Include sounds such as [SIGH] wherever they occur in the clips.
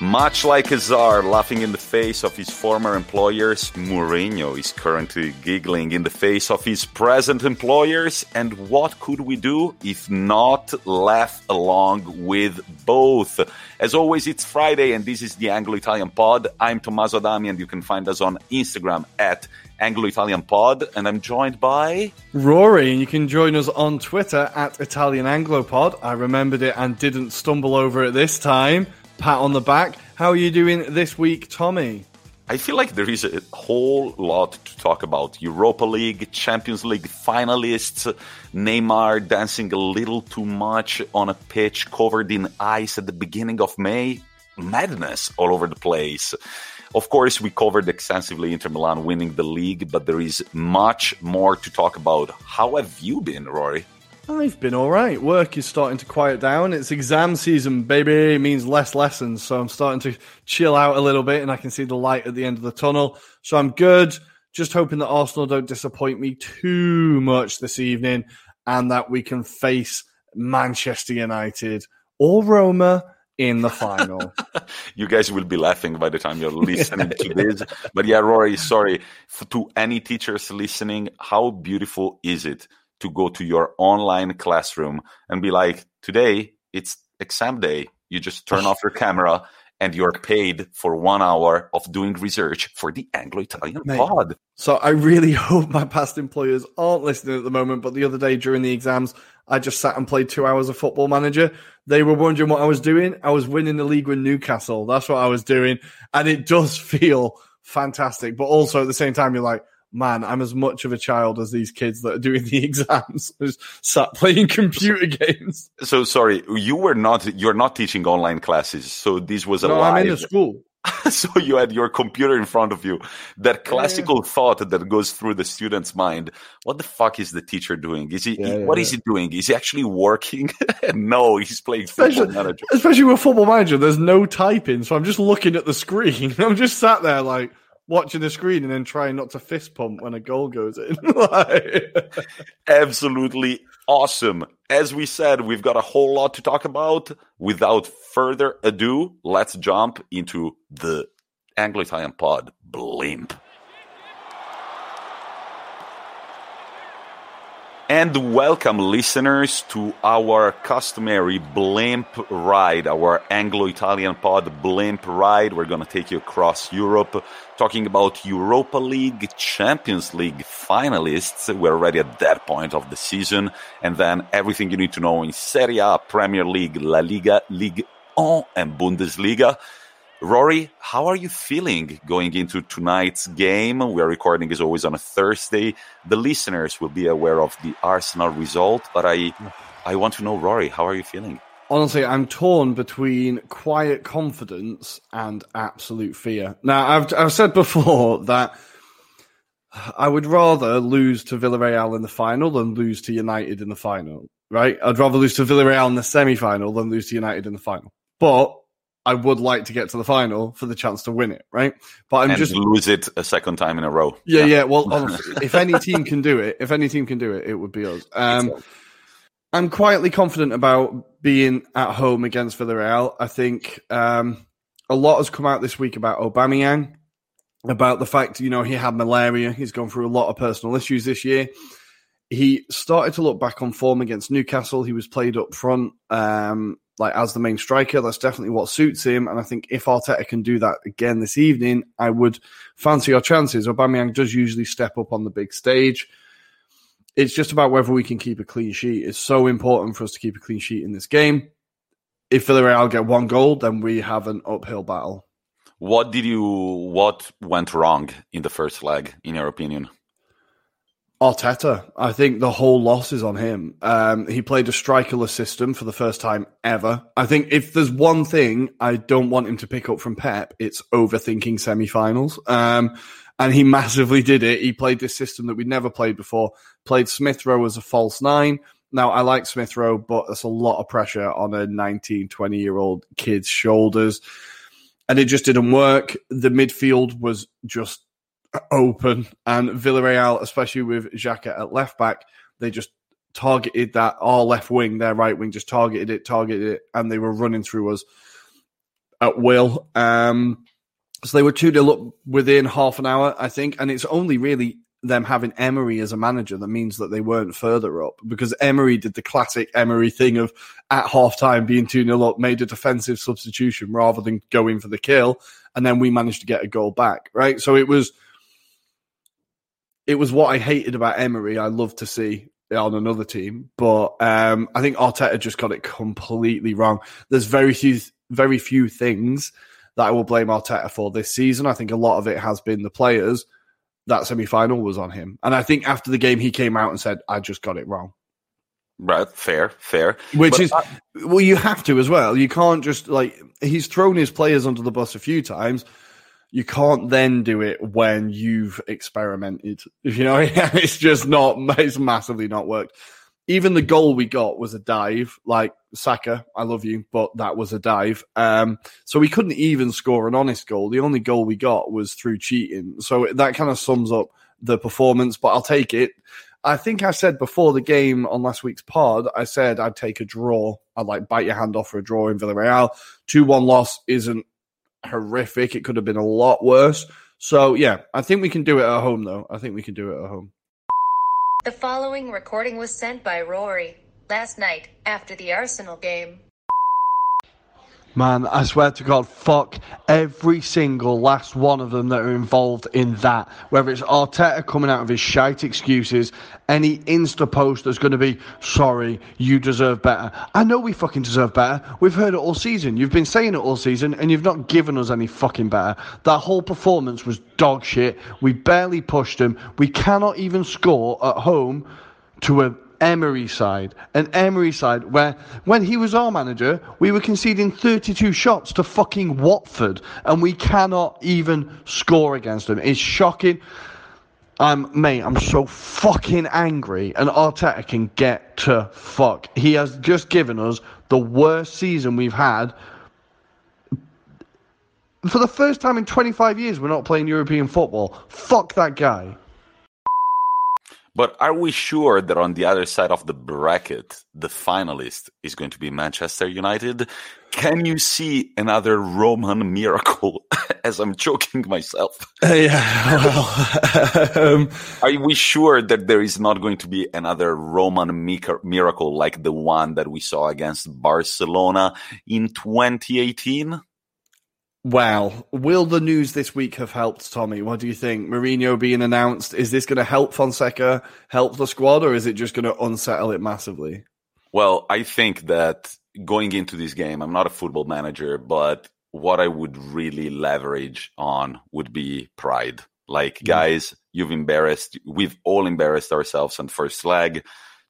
Much like a czar laughing in the face of his former employers, Mourinho is currently giggling in the face of his present employers. And what could we do if not laugh along with both? As always, it's Friday and this is the Anglo Italian Pod. I'm Tommaso Dami and you can find us on Instagram at Anglo Italian Pod. And I'm joined by Ruairi, and you can join us on Twitter at Italian Anglo Pod. I remembered it and didn't stumble over it this time pat on the back. How are you doing this week, Tommi? I feel like there is a whole lot to talk about. Europa League, Champions League finalists, Neymar dancing a little too much on a pitch covered in ice at the beginning of May. Madness all over the place. Of course, we covered extensively Inter Milan winning the league, but there is much more to talk about. How have you been, Ruairi? I've been all right. Work is starting to quiet down. It's exam season, baby. It means less lessons. So I'm starting to chill out a little bit and I can see the light at the end of the tunnel. So I'm good. Just hoping that Arsenal don't disappoint me too much this evening and that we can face Manchester United or Roma in the final. [LAUGHS] you guys will be laughing by the time you're [LAUGHS] listening to this. But yeah, Ruairi, sorry. To any teachers listening, how beautiful is it? To go to your online classroom and be like, today it's exam day. You just turn [LAUGHS] off your camera and you're paid for one hour of doing research for the Anglo Italian pod. So I really [LAUGHS] hope my past employers aren't listening at the moment. But the other day during the exams, I just sat and played two hours of football manager. They were wondering what I was doing. I was winning the league with Newcastle. That's what I was doing. And it does [LAUGHS] feel fantastic. But also at the same time, you're like, man, I'm as much of a child as these kids that are doing the [LAUGHS] exams, just sat playing computer games. So sorry, you were not, you're not teaching online classes. So this was a no, live. I'm in a school. [LAUGHS] so you had your computer in front of you. That classical yeah. thought that goes through the student's mind. What the fuck is the teacher doing? Is he, yeah, what yeah, is he doing? Is he actually working? [LAUGHS] no, he's playing especially, football manager. Especially with football manager, there's no typing. So I'm just looking at the screen. I'm just sat there like, watching the screen and then trying not to fist pump when a goal goes in. [LAUGHS] Absolutely awesome. As we said, we've got a whole lot to talk about. Without further ado, let's jump into the Anglo Italian pod blimp. And welcome, listeners, to our customary blimp ride, our Anglo Italian pod blimp ride. We're going to take you across Europe, talking about Europa League, Champions League finalists. We're already at that point of the season. And then everything you need to know in Serie A, Premier League, La Liga, Ligue 1, and Bundesliga. Ruairi, how are you feeling going into tonight's game? We're recording as always on a Thursday. The listeners will be aware of the Arsenal result, but I I want to know, Ruairi, how are you feeling? Honestly, I'm torn between quiet confidence and absolute fear. Now, I've I've said before [LAUGHS] that I would rather lose to Villarreal in the final than lose to United in the final, right? I'd rather lose to Villarreal in the semi-final than lose to United in the final. But I would like to get to the final for the chance to win it, right? But I'm and just lose it a second time in a row. Yeah, yeah. yeah well, [LAUGHS] honestly, if any team can do it, if any team can do it, it would be us. Um, I'm quietly confident about being at home against Villarreal. I think um, a lot has come out this week about Aubameyang, about the fact you know he had malaria. He's gone through a lot of personal issues this year. He started to look back on form against Newcastle. He was played up front. Um, like as the main striker. That's definitely what suits him. And I think if Arteta can do that again this evening, I would fancy our chances. Aubameyang does usually step up on the big stage. It's just about whether we can keep a clean sheet. It's so important for us to keep a clean sheet in this game. If Villarreal get one goal, then we have an uphill battle. What did you? What went wrong in the first leg, in your opinion? Arteta. I think the whole loss is on him. Um, he played a strikerless system for the first time ever. I think if there's one thing I don't want him to pick up from Pep, it's overthinking semi-finals. Um, and he massively did it. He played this system that we'd never played before. Played Smith Rowe as a false nine. Now I like Smith Rowe, but that's a lot of pressure on a 19, 20 year old kid's shoulders. And it just didn't work. The midfield was just open, and Villarreal, especially with Xhaka at left back, they just targeted that our left wing, their right wing, just targeted it, targeted it, and they were running through us. at will. Um, so they were 2 0 up within half an hour, I think. And it's only really them having Emery as a manager that means that they weren't further up because Emery did the classic Emery thing of at half time being 2 0 up, made a defensive substitution rather than going for the kill. And then we managed to get a goal back, right? So it was. It was what I hated about Emery. I love to see on another team, but um, I think Arteta just got it completely wrong. There's very few, very few things that I will blame Arteta for this season. I think a lot of it has been the players. That semi final was on him. And I think after the game, he came out and said, I just got it wrong. Right, fair, fair. Which but is, I- well, you have to as well. You can't just, like, he's thrown his players under the bus a few times. You can't then do it when you've experimented. [LAUGHS] You know, [LAUGHS] it's just not, it's massively not worked even the goal we got was a dive. Like Saka, I love you, but that was a dive. Um, so we couldn't even score an honest goal. The only goal we got was through cheating. So that kind of sums up the performance. But I'll take it. I think I said before the game on last week's pod, I said I'd take a draw. I'd like bite your hand off for a draw in Villarreal. Two one loss isn't horrific. It could have been a lot worse. So yeah, I think we can do it at home though. I think we can do it at home. The following recording was sent by Ruairi last night after the Arsenal game. Man, I swear to God, fuck every single last one of them that are involved in that. Whether it's Arteta coming out of his shite excuses, any Insta post that's going to be, sorry, you deserve better. I know we fucking deserve better. We've heard it all season. You've been saying it all season, and you've not given us any fucking better. That whole performance was dog shit. We barely pushed them. We cannot even score at home to a Emery side, an Emery side where when he was our manager, we were conceding 32 shots to fucking Watford and we cannot even score against them. It's shocking. I'm mate, I'm so fucking angry and Arteta can get to fuck. He has just given us the worst season we've had. For the first time in 25 years, we're not playing European football. Fuck that guy. But are we sure that on the other side of the bracket, the finalist is going to be Manchester United? Can you see another Roman miracle [LAUGHS] as I'm choking myself? Uh, yeah, [LAUGHS] well, [LAUGHS] um, are we sure that there is not going to be another Roman miracle like the one that we saw against Barcelona in 2018? Well, will the news this week have helped Tommi? What do you think? Mourinho being announced, is this going to help Fonseca, help the squad, or is it just going to unsettle it massively? Well, I think that going into this game, I'm not a football manager, but what I would really leverage on would be pride. Like, mm. guys, you've embarrassed, we've all embarrassed ourselves on first leg.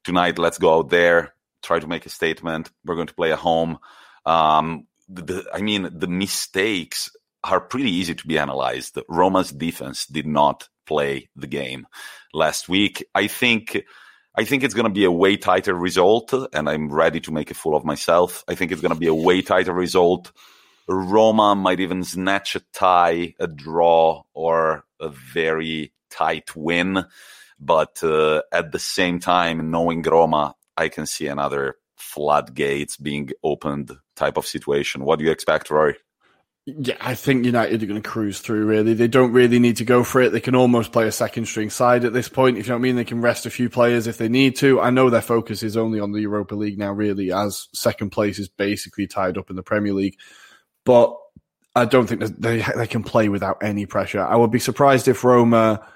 Tonight, let's go out there, try to make a statement. We're going to play at home. Um, the, I mean, the mistakes are pretty easy to be analyzed. Roma's defense did not play the game last week. I think. I think it's going to be a way tighter result, and I'm ready to make a fool of myself. I think it's going to be a way tighter result. Roma might even snatch a tie, a draw, or a very tight win. But uh, at the same time, knowing Roma, I can see another floodgates being opened type of situation. What do you expect, Ruairi? Yeah, I think United are going to cruise through, really. They don't really need to go for it. They can almost play a second string side at this point, if you know what I mean. They can rest a few players if they need to. I know their focus is only on the Europa League now, really, as second place is basically tied up in the Premier League. But I don't think they, they can play without any pressure. I would be surprised if Roma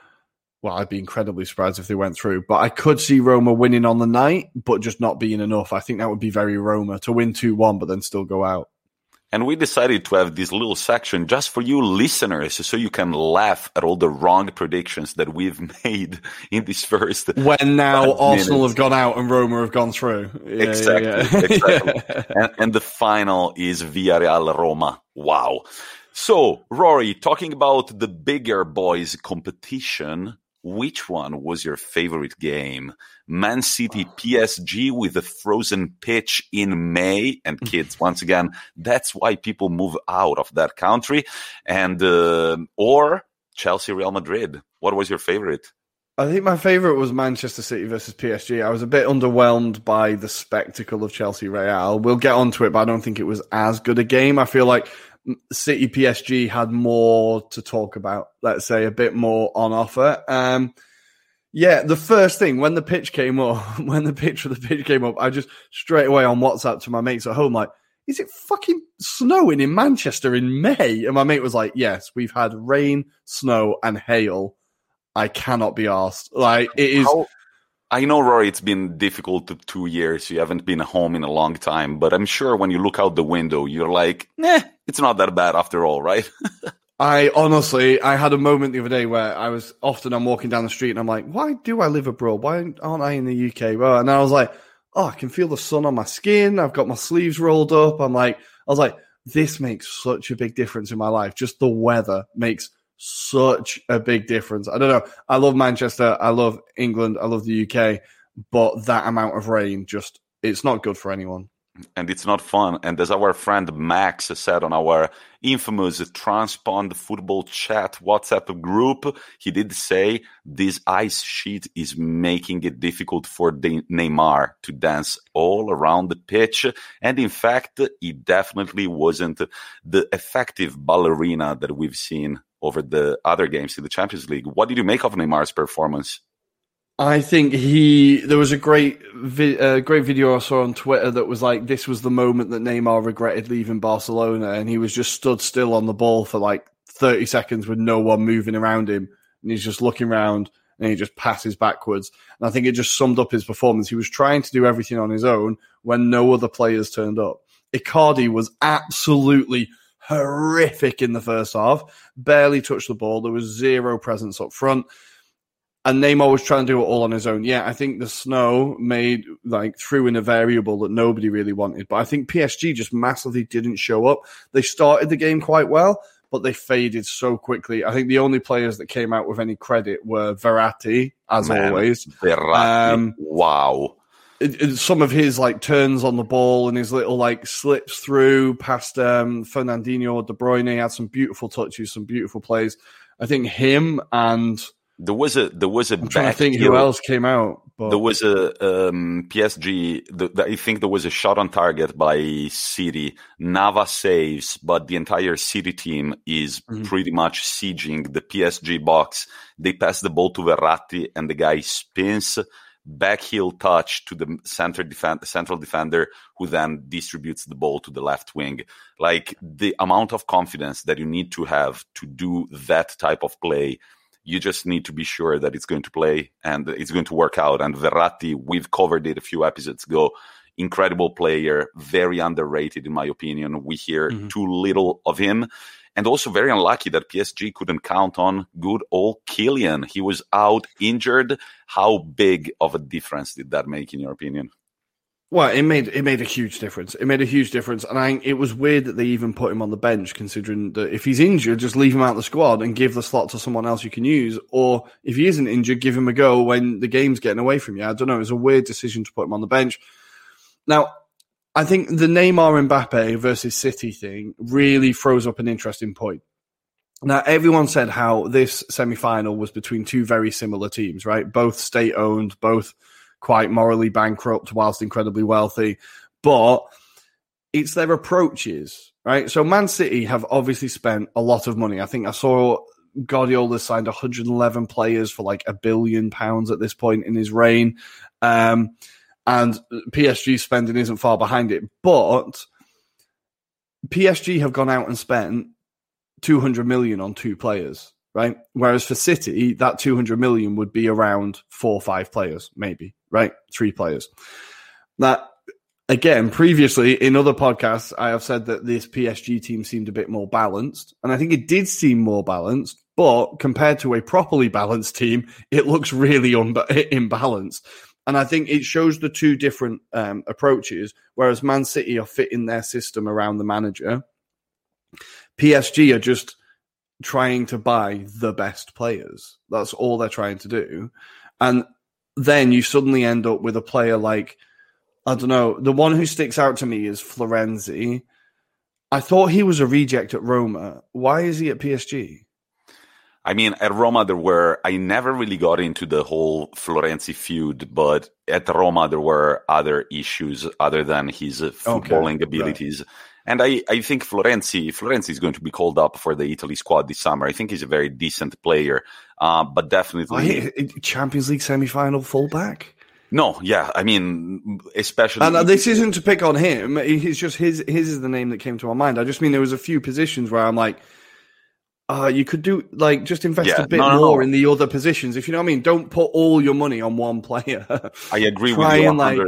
well, I'd be incredibly surprised if they went through. But I could see Roma winning on the night, but just not being enough. I think that would be very Roma to win 2 1, but then still go out. And we decided to have this little section just for you listeners so you can laugh at all the wrong predictions that we've [LAUGHS] made in this first. When now Arsenal minutes. have gone out and Roma have gone through. Yeah, exactly. Yeah, yeah. [LAUGHS] exactly. [LAUGHS] and, and the final is Villarreal Roma. Wow. So, Ruairi, talking about the bigger boys competition, which one was your favorite game? Man City PSG with a frozen pitch in May. And [LAUGHS] kids, once again, that's why people move out of that country. And, uh, or Chelsea Real Madrid. What was your favorite? I think my favorite was Manchester City versus PSG. I was a bit underwhelmed by the spectacle of Chelsea Real. We'll get onto it, but I don't think it was as good a game. I feel like City PSG had more to talk about. Let's say a bit more on offer. Um, yeah, the first thing when the pitch came up, [LAUGHS] when the picture of the pitch came up, I just straight away on WhatsApp to my mates at home, like, is it fucking snowing in Manchester in May? And my mate was like, yes, we've had rain, snow, and hail. I cannot be asked. Like, it is. How, I know, Ruairi, it's been difficult two years. You haven't been home in a long time, but I'm sure when you look out the window, you're like, nah, it's not that bad after all, right? [LAUGHS] I honestly, I had a moment the other day where I was often I'm walking down the street and I'm like, why do I live abroad? Why aren't I in the UK? Well, and I was like, oh, I can feel the sun on my skin. I've got my sleeves rolled up. I'm like, I was like, this makes such a big difference in my life. Just the weather makes such a big difference. I don't know. I love Manchester. I love England. I love the UK, but that amount of rain just, it's not good for anyone and it's not fun. And as our friend Max said on our infamous Transpond Football Chat WhatsApp group, he did say this ice sheet is making it difficult for Neymar to dance all around the pitch. And in fact, he definitely wasn't the effective ballerina that we've seen over the other games in the Champions League. What did you make of Neymar's performance? I think he. There was a great, vi- uh, great video I saw on Twitter that was like, "This was the moment that Neymar regretted leaving Barcelona," and he was just stood still on the ball for like thirty seconds with no one moving around him, and he's just looking around and he just passes backwards. And I think it just summed up his performance. He was trying to do everything on his own when no other players turned up. Icardi was absolutely horrific in the first half. Barely touched the ball. There was zero presence up front and Neymar was trying to do it all on his own. Yeah, I think the snow made like threw in a variable that nobody really wanted. But I think PSG just massively didn't show up. They started the game quite well, but they faded so quickly. I think the only players that came out with any credit were Verratti, as Man, always. Verratti, um, wow. Some of his like turns on the ball and his little like slips through past um, Fernandinho or De Bruyne had some beautiful touches, some beautiful plays. I think him and there was a there was a. I'm trying to think who else came out. But... There was a um, PSG. The, the, I think there was a shot on target by City. Navas saves, but the entire City team is mm-hmm. pretty much sieging the PSG box. They pass the ball to Verratti, and the guy spins back heel touch to the center defend, central defender, who then distributes the ball to the left wing. Like the amount of confidence that you need to have to do that type of play you just need to be sure that it's going to play and it's going to work out. And Verratti, we've covered it a few episodes ago. Incredible player, very underrated in my opinion. We hear mm-hmm. too little of him. And also very unlucky that PSG couldn't count on good old Kylian. He was out injured. How big of a difference did that make in your opinion? Well, it made it made a huge difference. It made a huge difference, and I it was weird that they even put him on the bench, considering that if he's injured, just leave him out of the squad and give the slot to someone else you can use, or if he isn't injured, give him a go when the game's getting away from you. I don't know. It was a weird decision to put him on the bench. Now, I think the Neymar Mbappe versus City thing really throws up an interesting point. Now, everyone said how this semi final was between two very similar teams, right? Both state owned, both quite morally bankrupt whilst incredibly wealthy. But it's their approaches, right? So Man City have obviously spent a lot of money. I think I saw Guardiola signed 111 players for like a billion pounds at this point in his reign. Um, and PSG spending isn't far behind it. But PSG have gone out and spent 200 million on two players right? Whereas for City, that 200 million would be around four or five players, maybe, right? Three players. That, again, previously in other podcasts, I have said that this PSG team seemed a bit more balanced. And I think it did seem more balanced, but compared to a properly balanced team, it looks really un- imbalanced. And I think it shows the two different um, approaches, whereas Man City are fitting their system around the manager. PSG are just trying to buy the best players. That's all they're trying to do. And then you suddenly end up with a player like, I don't know, the one who sticks out to me is Florenzi. I thought he was a reject at Roma. Why is he at PSG? I mean, at Roma, there were, I never really got into the whole Florenzi feud, but at Roma, there were other issues other than his footballing okay, abilities. Right And I, I think Florenzi, Florenzi is going to be called up for the Italy squad this summer. I think he's a very decent player, uh, but definitely Champions League semi-final fullback. No, yeah, I mean, especially. And uh, this isn't to pick on him. It's just his. His is the name that came to my mind. I just mean there was a few positions where I'm like, uh, you could do like just invest yeah, a bit no, more no. in the other positions. If you know what I mean, don't put all your money on one player. [LAUGHS] I agree with you. Like,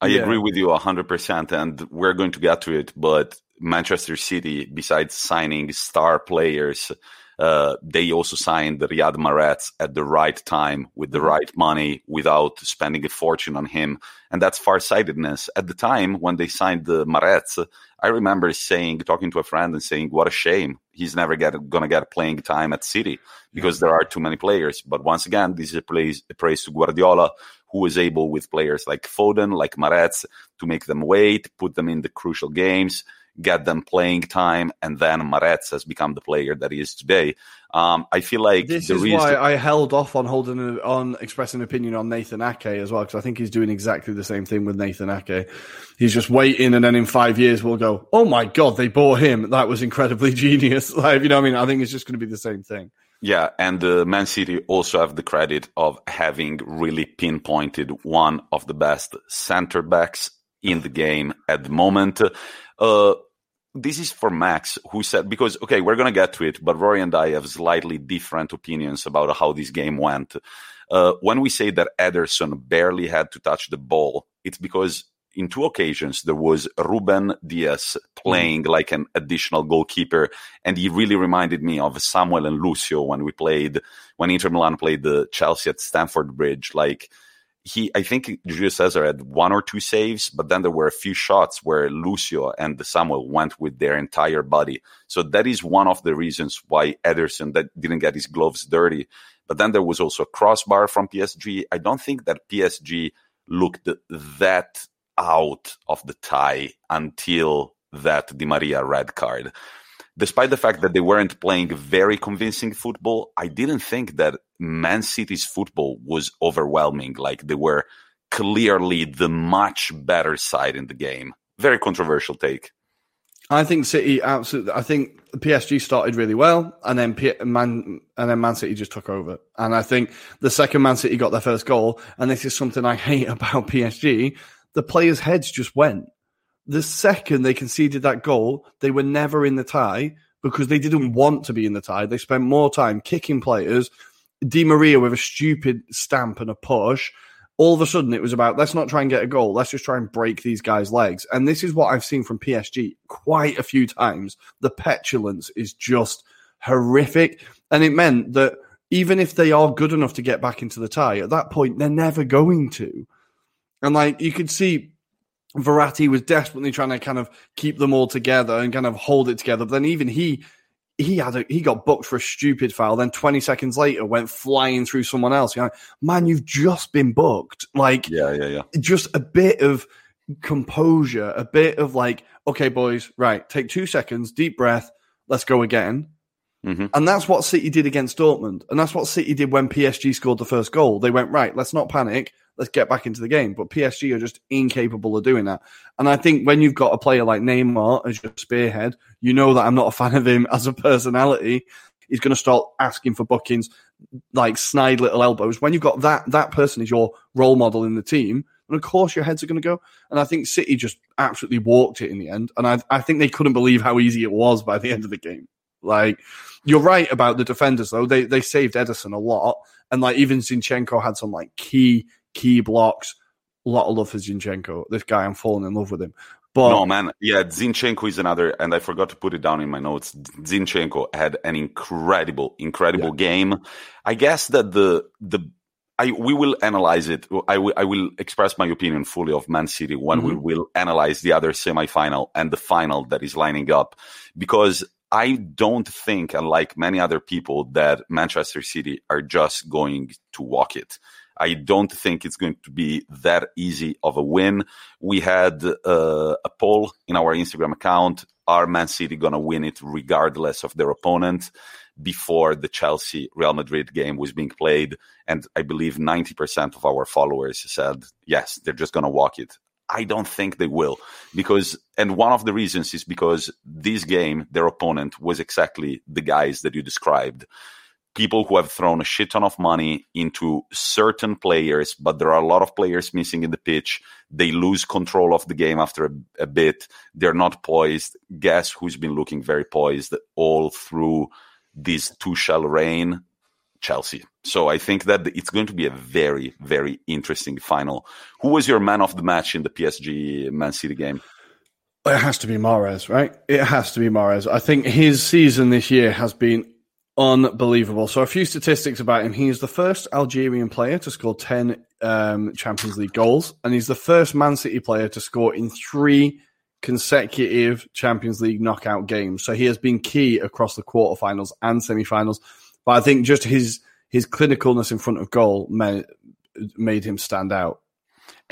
I yeah. agree with you hundred percent, and we're going to get to it. But Manchester City, besides signing star players uh, they also signed Riyad Mahrez at the right time with the mm-hmm. right money without spending a fortune on him. And that's farsightedness. At the time when they signed the Mahrez, I remember saying, talking to a friend and saying, what a shame. He's never get, gonna get playing time at City because yeah. there are too many players. But once again, this is a praise, a praise to Guardiola, who was able with players like Foden, like Mahrez, to make them wait, put them in the crucial games get them playing time, and then Mahrez has become the player that he is today. Um, I feel like this is reason- why I held off on holding on expressing an opinion on Nathan Ake as well because I think he's doing exactly the same thing with Nathan Ake. He's just waiting, and then in five years we'll go, "Oh my god, they bought him! That was incredibly [LAUGHS] genius!" [LAUGHS] Like you know, what I mean, I think it's just going to be the same thing. Yeah, and uh, Man City also have the credit of having really pinpointed one of the best center backs in the game at the moment. Uh, this is for Max, who said, because, okay, we're going to get to it, but Ruairi and I have slightly different opinions about how this game went. Uh, when we say that Ederson barely had to touch the ball, it's because in two occasions there was Ruben Dias playing like an additional goalkeeper, and he really reminded me of Samuel and Lucio when we played, when Inter Milan played the Chelsea at Stamford Bridge. Like, he I think Julio Cesar had one or two saves, but then there were a few shots where Lucio and Samuel went with their entire body. So that is one of the reasons why Ederson that didn't get his gloves dirty. But then there was also a crossbar from PSG. I don't think that PSG looked that out of the tie until that Di Maria red card despite the fact that they weren't playing very convincing football, I didn't think that Man City's football was overwhelming. Like they were clearly the much better side in the game. Very controversial take. I think City absolutely. I think PSG started really well, and then P- Man and then Man City just took over. And I think the second Man City got their first goal, and this is something I hate about PSG. The players' heads just went the second they conceded that goal, they were never in the tie because they didn't want to be in the tie. They spent more time kicking players. Di Maria with a stupid stamp and a push. All of a sudden, it was about let's not try and get a goal. Let's just try and break these guys' legs. And this is what I've seen from PSG quite a few times. The petulance is just horrific. And it meant that even if they are good enough to get back into the tie, at that point, they're never going to. And like you could see Verratti was desperately trying to kind of keep them all together and kind of hold it together. But then even he he had a, he got booked for a stupid foul. Then 20 seconds later went flying through someone else. You're like, man, you've just been booked. Like, yeah, yeah, yeah. Just a bit of composure, a bit of like, okay, boys, right, take two seconds, deep breath, let's go again. Mm-hmm. And that's what City did against Dortmund. And that's what City did when PSG scored the first goal. They went, right, let's not panic let's get back into the game. But PSG are just incapable of doing that. And I think when you've got a player like Neymar as your spearhead, you know that I'm not a fan of him as a personality. He's going to start asking for bookings, like snide little elbows. When you've got that that person is your role model in the team, and of course your heads are going to go. And I think City just absolutely walked it in the end. And I, I think they couldn't believe how easy it was by the end of the game. Like you're right about the defenders though. They they saved Ederson a lot, and like even Zinchenko had some like key key blocks. A lot of love for Zinchenko. This guy, I'm falling in love with him. But no, man, yeah, Zinchenko is another, and I forgot to put it down in my notes. Zinchenko had an incredible, incredible yeah. game. I guess that the the I we will analyze it. I will I will express my opinion fully of Man City when mm-hmm. we will analyze the other semifinal and the final that is lining up, because I don't think, unlike many other people, that Manchester City are just going to walk it. I don't think it's going to be that easy of a win. We had uh, a poll in our Instagram account. Are Man City going to win it regardless of their opponent? Before the Chelsea Real Madrid game was being played. And I believe 90% of our followers said, yes, they're just going to walk it. I don't think they will because, and one of the reasons is because this game, their opponent was exactly the guys that you described. People who have thrown a shit ton of money into certain players, but there are a lot of players missing in the pitch. They lose control of the game after a, a bit. They're not poised. Guess who's been looking very poised all through this two Tuchel reign? Chelsea. So I think that it's going to be a very, very interesting final. Who was your man of the match in the PSG Man City game? It has to be Mahrez, right? It has to be Mahrez. I think his season this year has been unbelievable. So a few statistics about him. He is the first Algerian player to score 10 um, Champions League goals, and he's the first Man City player to score in three consecutive Champions League knockout games. So he has been key across the quarterfinals and semi-finals. But I think just his his clinicalness in front of goal made, made him stand out.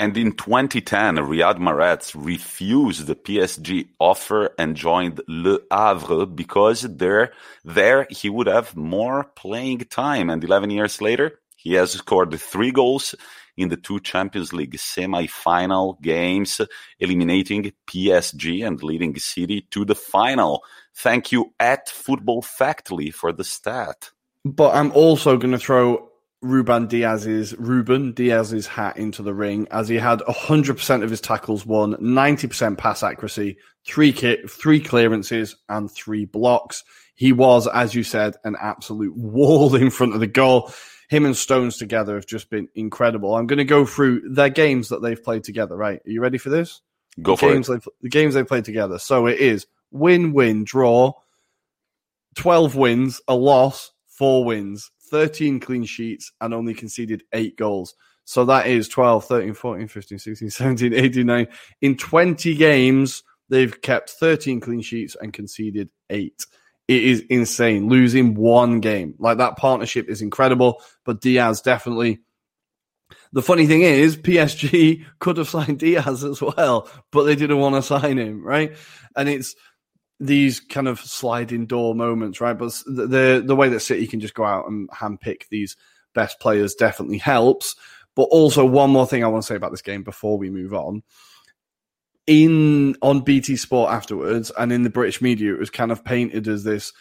And in 2010, Riyad Mahrez refused the PSG offer and joined Le Havre because there, there he would have more playing time. And 11 years later, he has scored three goals in the two Champions League semi-final games, eliminating PSG and leading City to the final. Thank you at Football Factly for the stat. But I'm also going to throw Ruben Diaz's Ruben Dias's hat into the ring as he had 100% of his tackles won, 90% pass accuracy, three kick, three clearances and three blocks. He was, as you said, an absolute [LAUGHS] wall in front of the goal. Him and Stones together have just been incredible. I'm going to go through their games that they've played together. Right? Are you ready for this? Go the for games it. The games they played together. So it is win, win, draw, 12 wins, a loss, four wins, 13 clean sheets, and only conceded eight goals. So that is 12, 13, 14, 15, 16, [LAUGHS] 17, 18, 19. In 20 games, they've kept 13 clean sheets and conceded eight. It is insane. Losing one game. Like that partnership is incredible, but Dias definitely. The funny thing is, PSG [LAUGHS] could have signed Dias as well, but they didn't want to sign him, right? And it's these kind of sliding door moments, right? But the the way that City can just go out and handpick these best players definitely helps. But also one more thing I want to say about this game before we move on. In on BT Sport afterwards and in the British media, it was kind of painted as this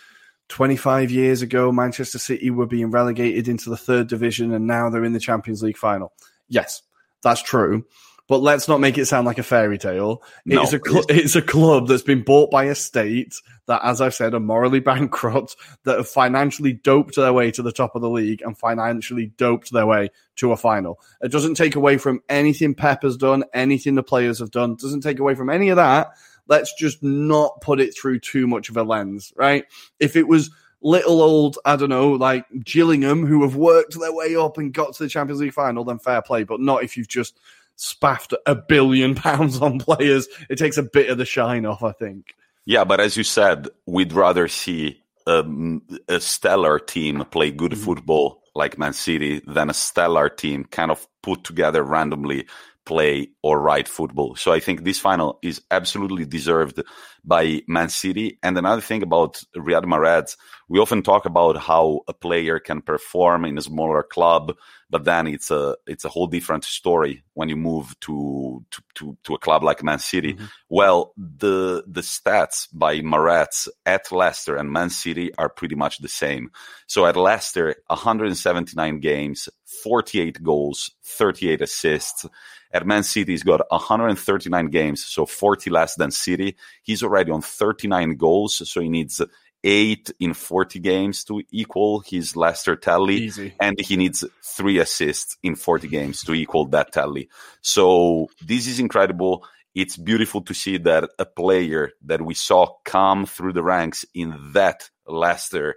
25 years ago, Manchester City were being relegated into the third division and now they're in the Champions League final. Yes, that's true but let's not make it sound like a fairy tale. No, it's a cl- it's a club that's been bought by a state that, as I've said, are morally [LAUGHS] bankrupt, that have financially doped their way to the top of the league and financially doped their way to a final. It doesn't take away from anything Pep has done, anything the players have done. It doesn't take away from any of that. Let's just not put it through too much of a lens, right? If it was little old, I don't know, like Gillingham, who have worked their way up and got to the Champions League final, then fair play. But not if you've just spaffed a billion [LAUGHS] pounds on players. It takes a bit of the shine off, I think. Yeah, but as you said, we'd rather see um, a stellar team play good mm-hmm. football like Man City than a stellar team kind of put together randomly play or right football. So I think this final is absolutely deserved by Man City. And another thing about Riyad Mahrez, we often talk about how a player can perform in a smaller club, but then it's a it's a whole different story when you move to to to, to a club like Man City. Mm-hmm. Well, the the stats by Mahrez at Leicester and Man City are pretty much the same. So at Leicester, 179 games, 48 goals, 38 assists. At Man City, he's got 139 games, so 40 less than City. He's already on 39 goals, so he needs eight in 40 games to equal his Leicester tally. Easy. And he needs three assists in 40 games to equal that tally. So this is incredible. It's beautiful to see that a player that we saw come through the ranks in that Leicester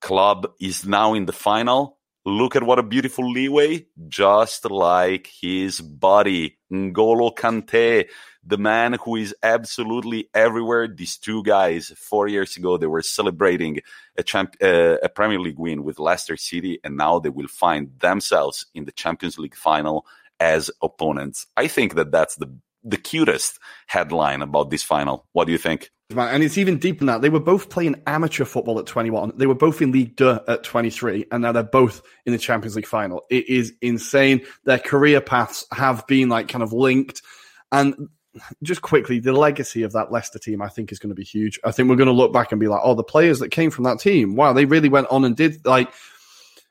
club is now in the final Look at what a beautiful leeway, just like his body, N'Golo Kante, the man who is absolutely everywhere. These two guys, four years ago, they were celebrating a, champ- uh, a Premier League win with Leicester City, and now they will find themselves in the Champions League final as opponents. I think that that's the the cutest headline about this final. What do you think? And it's even deeper than that. They were both playing amateur football at 21. They were both in League Deux at 23, and now they're both in the Champions League final. It is insane. Their career paths have been like kind of linked. And just quickly, the legacy of that Leicester team, I think, is going to be huge. I think we're going to look back and be like, oh, the players that came from that team, wow, they really went on and did like.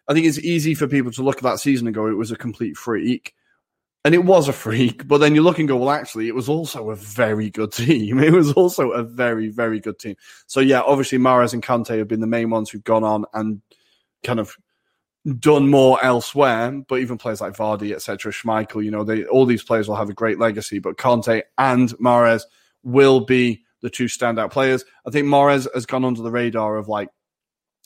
I think it's easy for people to look at that season and go, it was a complete freak. And it was a freak, but then you look and go, well, actually, it was also a very good team. [LAUGHS] It was also a very, very good team. So, yeah, obviously, Mahrez and Kante have been the main ones who've gone on and kind of done more elsewhere, but even players like Vardy, etc., Schmeichel, you know, they all these players will have a great legacy. But Kante and Mahrez will be the two standout players. I think Mahrez has gone under the radar of like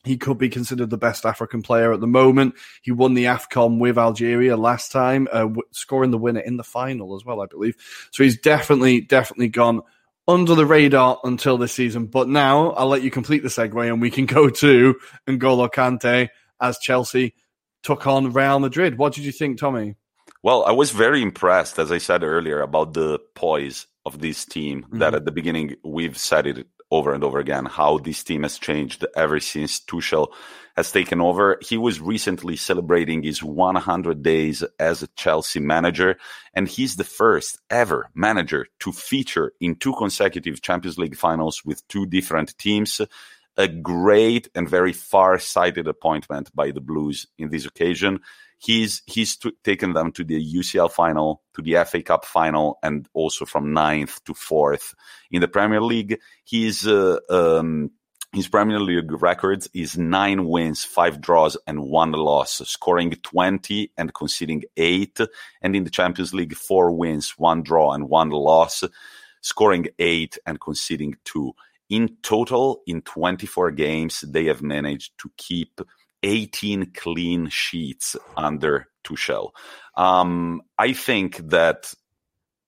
he could be considered the best African player at the moment. He won the AFCON with Algeria last time, uh, w- scoring the winner in the final as well, I believe. So he's definitely, definitely gone under the radar until this season. But now I'll let you complete the segue and we can go to N'Golo Kante as Chelsea took on Real Madrid. What did you think, Tommi? Well, I was very impressed, as I said earlier, about the poise of this team. Mm-hmm. That at the beginning we've said it over and over again how this team has changed ever since Tuchel has taken over. He was recently celebrating his 100 days as a Chelsea manager, and he's the first ever manager to feature in two consecutive Champions League finals with two different teams a great and very far-sighted appointment by the Blues in this occasion. He's he's t- taken them to the UCL final, to the FA Cup final, and also from ninth to fourth in the Premier League. He's uh, um, his Premier League records is nine wins, five draws, and one loss, scoring 20 and conceding eight. And in the Champions League, four wins, one draw, and one loss, scoring eight and conceding two. In total, in 24 games, they have managed to keep 18 clean sheets under Tuchel. Um, I think that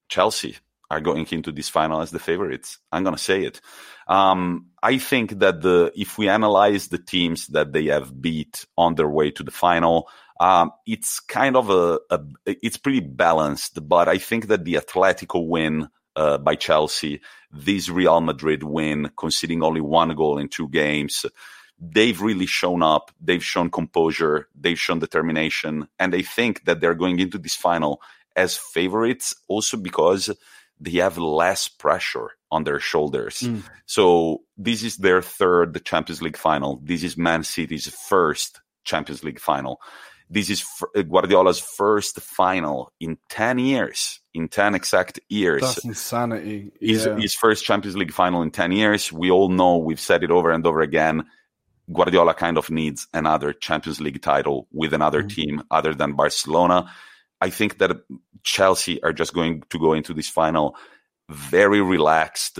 Chelsea are going into this final as the favorites. I'm going to say it. Um, I think that the if we analyze the teams that they have beat on their way to the final, um, it's kind of a, a, it's pretty balanced. But I think that the Atletico win uh, by Chelsea, this Real Madrid win, conceding only one goal in two games, they've really shown up. They've shown composure. They've shown determination. And they think that they're going into this final as favorites also because they have less pressure on their shoulders. Mm. So this is their third Champions League final. This is Man City's first Champions League final. This is Guardiola's first final in 10 years in 10 exact years. That's insanity. His, his first Champions League final in 10 years. We all know, we've said it over and over again. Guardiola kind of needs another Champions League title with another mm-hmm. team other than Barcelona. I think that Chelsea are just going to go into this final very relaxed,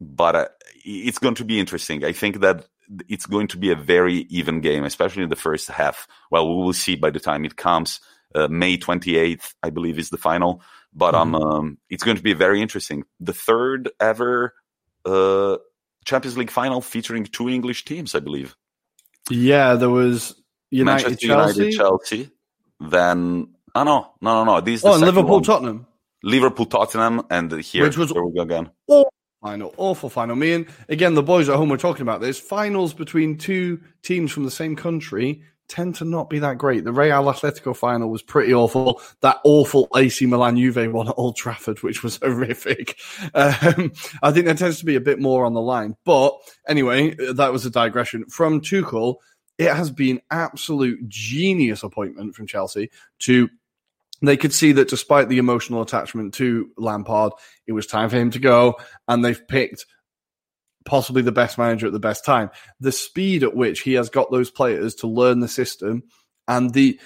but uh, it's going to be interesting. I think that it's going to be a very even game, especially in the first half. Well, we will see by the time it comes. Uh, May 28th, I believe, is the final. But um, mm-hmm. um, it's going to be very interesting. The third ever uh, Champions League final featuring two English teams, I believe. Yeah, there was United Manchester Chelsea. United Chelsea. Then oh no, no, no, no. These oh, and Liverpool one. Tottenham. Liverpool Tottenham, and here, which was here we go again. Awful final, awful final. Me and again the boys at home were talking about this. Finals between two teams from the same country tend to not be that great. The Real Atletico final was pretty awful. That awful AC Milan Juve one at Old Trafford, which was [LAUGHS] horrific. Um, I think there tends to be a bit more on the line. But anyway, that was a digression. From Tuchel, it has been absolute genius appointment from Chelsea to they could see that despite the emotional attachment to Lampard, it was time for him to go, and they've picked possibly the best manager at the best time. The speed at which he has got those players to learn the system and the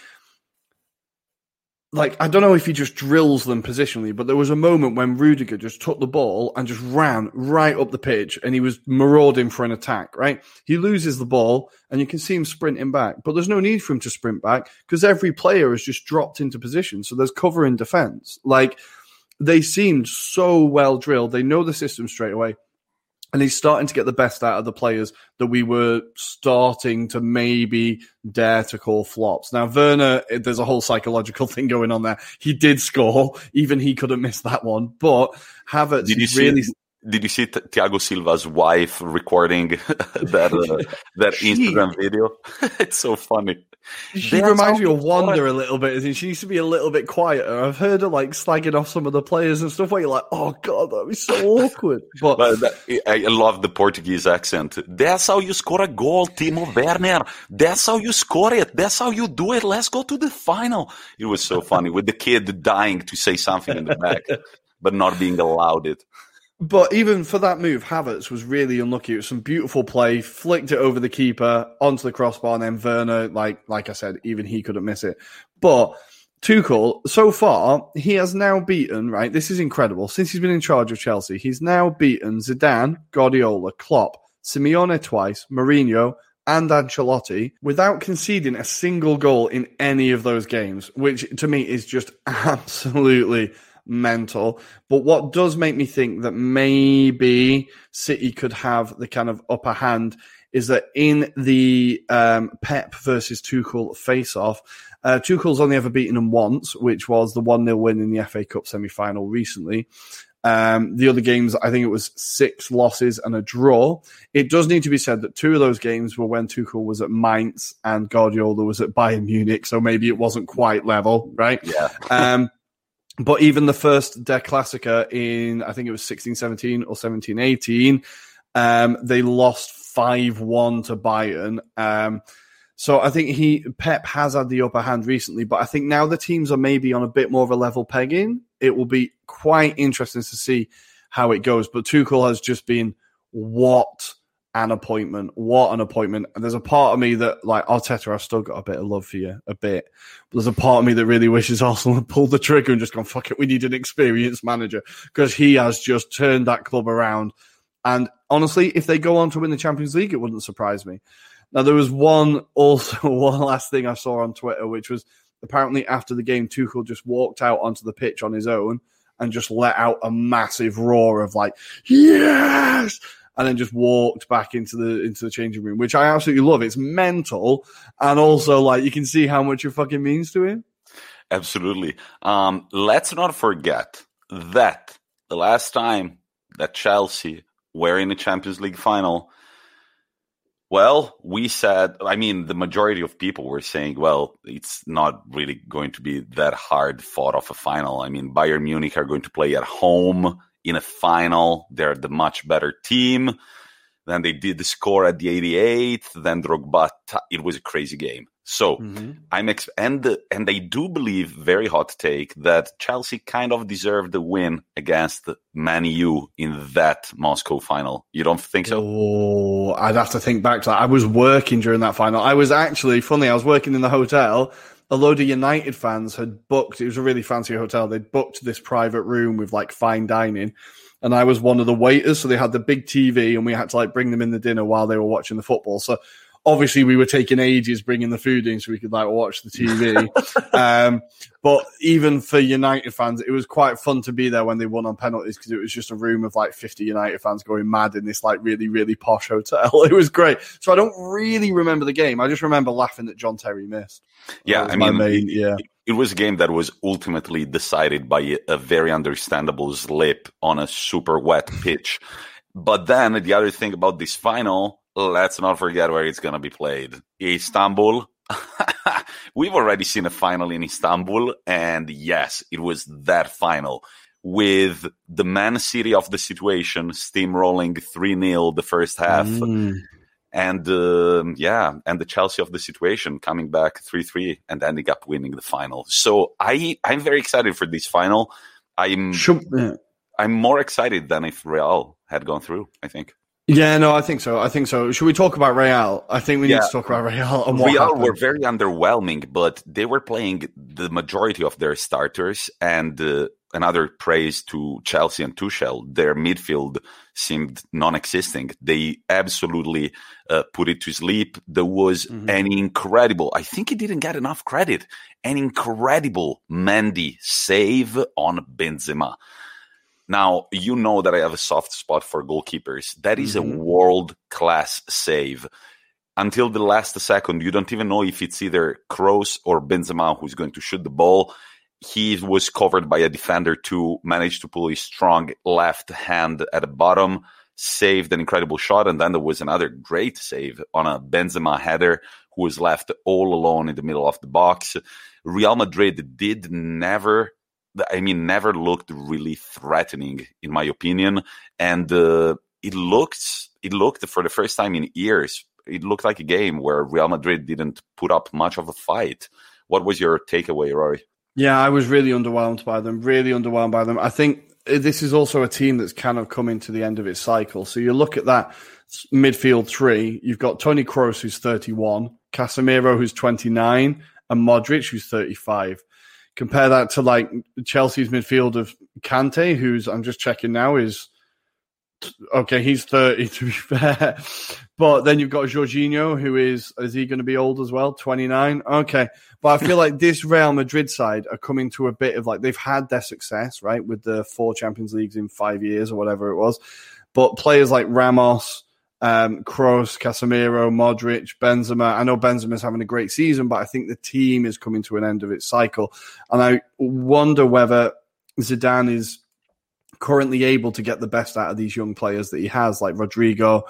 like I don't know if he just drills them positionally, but there was a moment when Rudiger just took the ball and just ran right up the pitch and he was marauding for an attack, right? He loses the ball and you can see him sprinting back, but there's no need for him to sprint back because every player has just dropped into position. So there's cover in defense. Like they seemed so well drilled. They know the system straight away and he's starting to get the best out of the players that we were starting to maybe dare to call flops. Now, Werner, there's a whole psychological [LAUGHS] thing going on there. He did score, even he couldn't miss that one. But Havertz did you really. Did you see Thiago Silva's wife recording [LAUGHS] that uh, that Instagram video? [LAUGHS] it's so funny. She That's reminds me of Wanda a little bit. She? she needs to be a little bit quieter. I've heard her like slagging off some of the players and stuff. Where you're like, oh god, that was so [LAUGHS] awkward. But, but that, I love the Portuguese accent. That's how you score a goal, Timo Werner. That's how you score it. That's how you do it. Let's go to the final. It was so funny with the kid dying to say something in the back, but not being allowed it. But even for that move, Havertz was really unlucky. It was some beautiful play, flicked it over the keeper onto the crossbar, and then Werner, like like I said, even he couldn't miss it. But Tuchel, so far, he has now beaten, right? This is incredible. Since he's been in charge of Chelsea, he's now beaten Zidane, Guardiola, Klopp, Simeone twice, Mourinho, and Ancelotti without conceding a single goal in any of those games, which to me is just [LAUGHS] absolutely mental. But what does make me think that maybe City could have the kind of upper hand is that in the um, Pep versus Tuchel face off, uh, Tuchel's only ever beaten them once, which was the 1 0 win in the FA Cup semi final recently. Um, the other games, I think it was six losses and a draw. It does need to be said that two of those games were when Tuchel was at Mainz and Guardiola was at Bayern Munich, so maybe it wasn't quite level, right? Yeah. um, but even the first Der Klassiker in, I think it was 16 17 or 17 18, um, they lost 5 1 to Bayern. Um, so I think he Pep has had the upper hand recently, but I think now the teams are maybe on a bit more of a level pegging. It will be quite interesting to see how it goes. But Tuchel has just been what an appointment. What an appointment. And there's a part of me that, like Arteta, I've still got a bit of love for you, a bit. But there's a part of me that really wishes Arsenal had pulled the trigger and just gone, fuck it, we need an experienced manager. Because he has just turned that club around. And honestly, if they go on to win the Champions League, it wouldn't surprise me. Now, there was one, also, [LAUGHS] one last thing I saw on Twitter, which was apparently after the game, Tuchel just walked out onto the pitch on his own and just let out a massive roar of like, yes! And then just walked back into the into the changing room, which I absolutely love. It's mental, and also like you can see how much it fucking means to him. Absolutely. Um, let's not forget that the last time that Chelsea were in the Champions League final, well, we said, I mean, the majority of people were saying, well, it's not really going to be that hard fought off a final. I mean, Bayern Munich are going to play at home in a final. They're the much better team. Then they did the score at the 88th. Then Drogba. It was a crazy game. So mm-hmm. I'm ex- and and they do believe very hot take that Chelsea kind of deserved the win against Man U in that Moscow final. You don't think so? Oh, I'd have to think back to that. I was working during that final. I was actually funny. I was working in the hotel a load of United fans had booked. It was a really fancy hotel. They'd booked this private room with like fine dining, and I was one of the waiters. So they had the big TV, and we had to like bring them in the dinner while they were watching the football. So obviously we were taking ages bringing the food in so we could like watch the TV. [LAUGHS] um, but even for United fans, it was quite fun to be there when they won on penalties because it was just a room of like 50 United fans going mad in this like really, really posh hotel. [LAUGHS] It was great. So I don't really remember the game. I just remember laughing that John Terry missed. Yeah, I mean, main, yeah. It was a game that was ultimately decided by a very understandable slip on a super wet pitch. But then the other thing about this final let's not forget where it's going to be played. Istanbul. [LAUGHS] We've already seen a final in Istanbul, and yes, it was that final with the Man City of the situation steamrolling 3 0 the first half. Mm. And uh, yeah, and the Chelsea of the situation coming back 3 3 and ending up winning the final. So I, I'm very excited for this final. I'm, I'm more excited than if Real had gone through, I think. Yeah, no, I think so. I think so. Should we talk about Real? I think we need to talk about Real. And Real happened. were very underwhelming, but they were playing the majority of their starters. And uh, another praise to Chelsea and Tuchel, their midfield seemed non-existing. They absolutely uh, put it to sleep. There was mm-hmm. an incredible, I think he didn't get enough credit, an incredible Mendy save on Benzema. Now, you know that I have a soft spot for goalkeepers. That is mm-hmm. a world class save. Until the last second, you don't even know if it's either Kroos or Benzema who's going to shoot the ball. He was covered by a defender to manage to pull his strong left hand at the bottom, saved an incredible shot, and then there was another great save on a Benzema header who was left all alone in the middle of the box. Real Madrid did never I mean, never looked really threatening, in my opinion. And uh, it looked, it looked for the first time in years, it looked like a game where Real Madrid didn't put up much of a fight. What was your takeaway, Ruairi? Yeah, I was really underwhelmed by them. Really underwhelmed by them. I think this is also a team that's kind of coming to the end of its cycle. So you look at that midfield three. You've got Tony Kroos, who's 31, Casemiro, who's 29, and Modric, who's 35. Compare that to like Chelsea's midfield of Kante, who's I'm just checking now is okay. He's 30 [LAUGHS] to be fair, but then you've got Jorginho, who is is he going to be old as well? 29. Okay, but I feel like this Real Madrid side are coming to a bit of like they've had their success right with the four Champions Leagues in five years or whatever it was, but players like Ramos um, Kroos, Casemiro, Modric, Benzema. I know Benzema's having a great season, but I think the team is coming to an end of its cycle. And I wonder whether Zidane is currently able to get the best out of these young players that he has, like Rodrygo,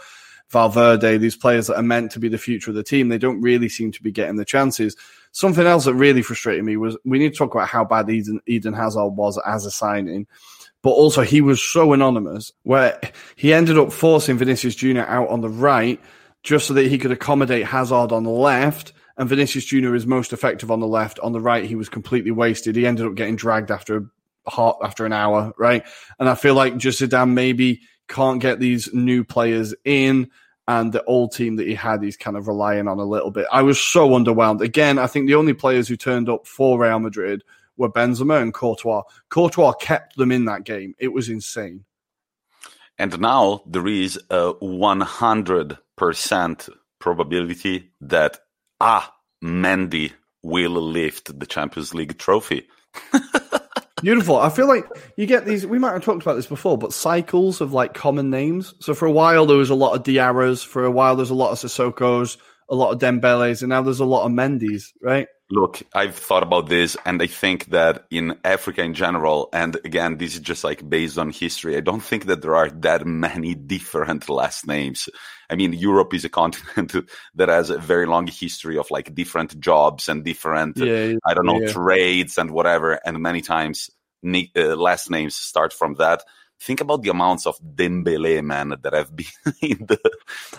Valverde, these players that are meant to be the future of the team. They don't really seem to be getting the chances. Something else that really frustrated me was we need to talk about how bad Eden, Eden Hazard was as a signing but also he was so anonymous where he ended up forcing Vinicius Jr. out on the right just so that he could accommodate Hazard on the left. And Vinicius Jr. is most effective on the left. On the right, he was completely wasted. He ended up getting dragged after a hot after an hour, right? And I feel like just Zidane maybe can't get these new players in and the old team that he had, he's kind of relying on a little bit. I was so underwhelmed. Again, I think the only players who turned up for Real Madrid were Benzema and Courtois. Courtois kept them in that game. It was insane. And now there is a 100% probability that, ah, Mendy will lift the Champions League trophy. [LAUGHS] Beautiful. I feel like you get these. We might have talked about this before, but cycles of like common names. So for a while there was a lot of Diarras. For a while there's a lot of Sissokos, a lot of Dembele's, and now there's a lot of Mendy's. Right? Look, I've thought about this, and I think that in Africa in general, and again, this is just like based on history, I don't think that there are that many different last names. I mean, Europe is a continent [LAUGHS] that has a very long history of like different jobs and different, yeah, I don't know, yeah. trades and whatever. And many times uh, last names start from that. Think about the amounts of Dembele, man, that have been [LAUGHS] in the.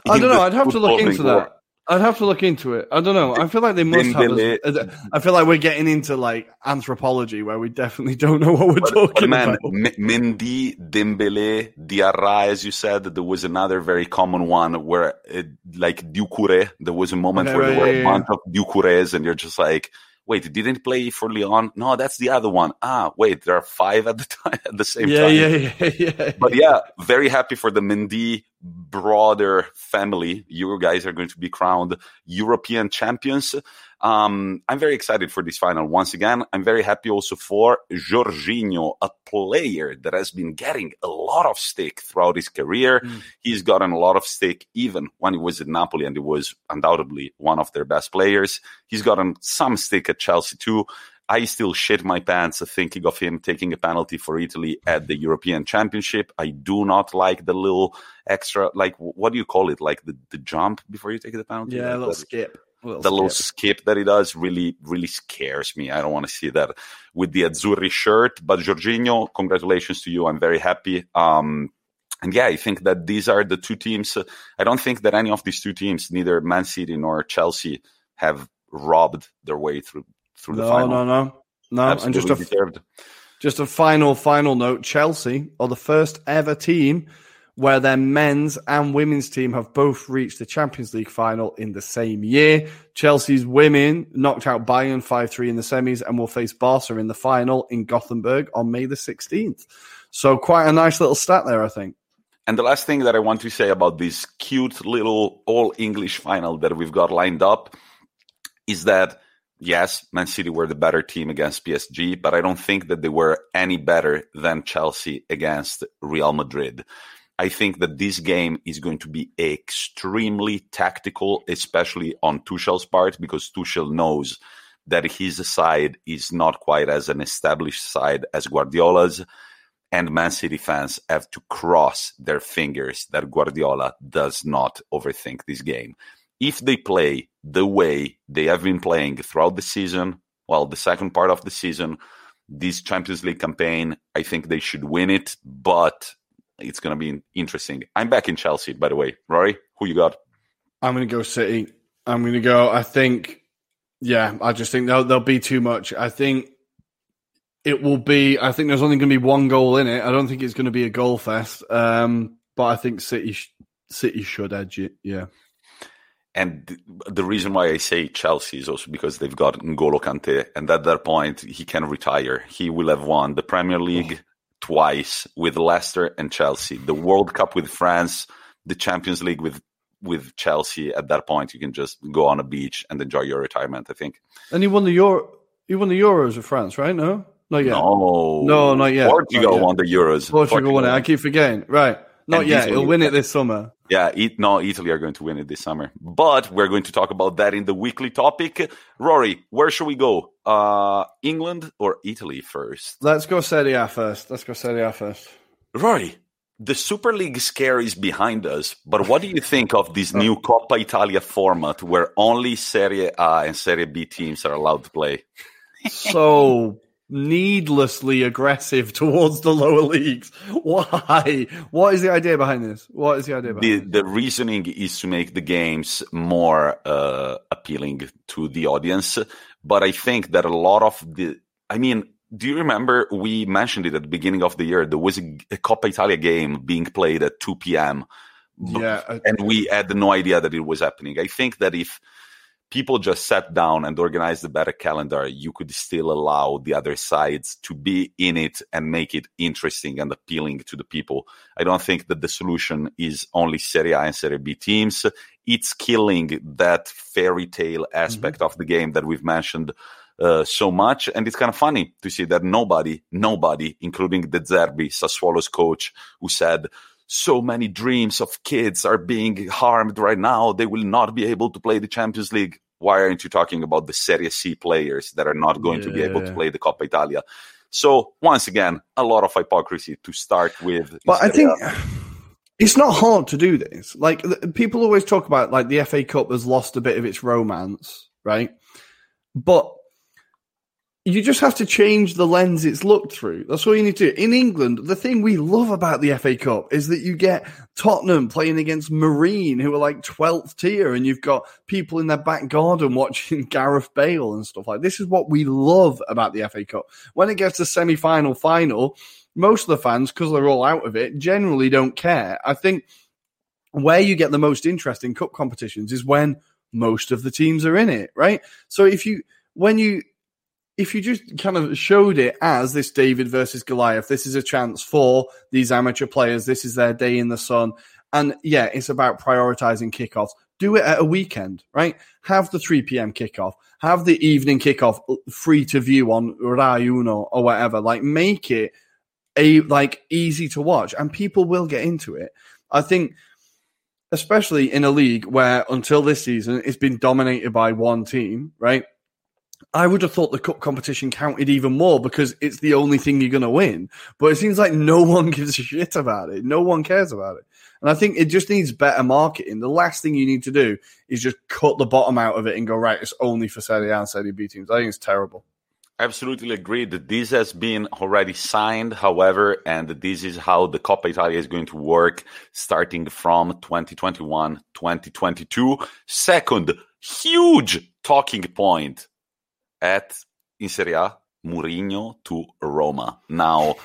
In I don't know. I'd have to look into that. I'd have to look into it. I don't know. I feel like they must have. A, I feel like we're getting into like anthropology where we definitely don't know what we're but, talking but man, about. M- Mendy, Dembele, Diarra, as you said, there was another very common one where, it, like Doucouré, there was a moment okay, where right, there were yeah, a bunch yeah. of Doucourés, and you're just like, wait, didn't play for Lyon? No, that's the other one. Ah, wait, there are five at the [LAUGHS] time at the same yeah, time. Yeah, [LAUGHS] yeah, yeah. But yeah, very happy for the Mendy broader family. You guys are going to be crowned European champions. Um, I'm very excited for this final. Once again, I'm very happy also for Jorginho, a player that has been getting a lot of stick throughout his career. Mm. He's gotten a lot of stick even when he was at Napoli, and he was undoubtedly one of their best players. He's gotten some stick at Chelsea too. I still shit my pants thinking of him taking a penalty for Italy at the European Championship. I do not like the little extra, like, what do you call it? Like the, the jump before you take the penalty? Yeah, like a little skip. Little the skip. little skip that he does really, really scares me. I don't want to see that with the Azzurri shirt. But Jorginho, congratulations to you. I'm very happy. Um, and yeah, I think that these are the two teams. I don't think that any of these two teams, neither Man City nor Chelsea, have robbed their way through through no, the final. No, no, no, no. And just a deserved. just a final, final note: Chelsea are the first ever team where their men's and women's team have both reached the Champions League final in the same year. Chelsea's women knocked out Bayern 5-3 in the semis and will face Barca in the final in Gothenburg on May the 16th. So quite a nice little stat there, I think. And the last thing that I want to say about this cute little all English final that we've got lined up is that yes, Man City were the better team against PSG, but I don't think that they were any better than Chelsea against Real Madrid. I think that this game is going to be extremely tactical, especially on Tuchel's part, because Tuchel knows that his side is not quite as an established side as Guardiola's. And Man City fans have to cross their fingers that Guardiola does not overthink this game if they play the way they have been playing throughout the season, well, the second part of the season, this Champions League campaign, I think they should win it, but it's going to be interesting. I'm back in Chelsea, by the way. Ruairi, who you got? I'm going to go City. I'm going to go. I think, yeah, I just think there'll, there'll be too much. I think it will be. I think there's only going to be one goal in it. I don't think it's going to be a goal fest. Um, but I think City, City should edge it. Yeah. And the reason why I say Chelsea is also because they've got N'Golo Kante, and at that point he can retire. He will have won the Premier League twice with Leicester and Chelsea, the World Cup with France, the Champions League with with Chelsea. At that point, you can just go on a beach and enjoy your retirement. I think. And he won the Euro. He won the Euros with France, right? No, not yet. No, no, not yet. Portugal not yet. won the Euros. Portugal, Portugal won it. I keep forgetting. Right. Not and yet. He'll win it this summer. Yeah, it, no, Italy are going to win it this summer. But we're going to talk about that in the weekly topic. Ruairi, where should we go? Uh, England or Italy first? Let's go Serie A first. Let's go Serie A first. Ruairi, the Super League scare is behind us, but what do you think of this [LAUGHS] new Coppa Italia format where only Serie A and Serie B teams are allowed to play? so needlessly aggressive [LAUGHS] towards the lower leagues. Why? What is the idea behind this? What is the idea behind the, this? The reasoning is to make the games more uh, appealing to the audience. But I think that a lot of the, I mean, do you remember we mentioned it at the beginning of the year? There was a, a Coppa Italia game being played at 2 p.m. Yeah. And we had no idea that it was happening. I think that if people just sat down and organized a better calendar, you could still allow the other sides to be in it and make it interesting and appealing to the people. I don't think that the solution is only Serie A and Serie B teams. It's killing that fairy tale aspect mm-hmm. of the game that we've mentioned uh, so much. And it's kind of funny to see that nobody, nobody, including De Zerbi, Sassuolo's coach, who said, so many dreams of kids are being harmed right now. They will not be able to play the Champions League. Why aren't you talking about the Serie C players that are not going yeah. to be able to play the Coppa Italia? So once again, a lot of hypocrisy to start with. But I think it's not hard to do this. Like people always talk about, like the FA Cup has lost a bit of its romance, right? But you just have to change the lens it's looked through. That's all you need to do. In England, the thing we love about the FA Cup is that you get Tottenham playing against Marine, who are like 12th tier, and you've got people in their back garden [LAUGHS] watching Gareth Bale and stuff like this. is what we love about the FA Cup. When it gets to semi final, final, most of the fans, because they're all out of it, generally don't care. I think where you get the most interest in cup competitions is when most of the teams are in it, right? So if you, when you, if you just kind of showed it as this David versus Goliath, this is a chance for these amateur players. This is their day in the sun. And yeah, it's about prioritizing kickoffs. Do it at a weekend, right? Have the 3 p.m. kickoff. Have the evening kickoff free to view on Rai Uno or whatever. Like make it a like easy to watch and people will get into it. I think especially in a league where until this season it's been dominated by one team, right? I would have thought the cup competition counted even more because it's the only thing you're going to win. But it seems like no one [LAUGHS] gives a shit about it. No one cares about it. And I think it just needs better marketing. The last thing you need to do is just cut the bottom out of it and go, right, it's only for Serie A and Serie B teams. I think it's terrible. Absolutely agree that this has been already signed, however, and this is how the Coppa Italia is going to work starting from 2021 2022. Second, huge talking point at in Serie A, Mourinho to Roma. Now,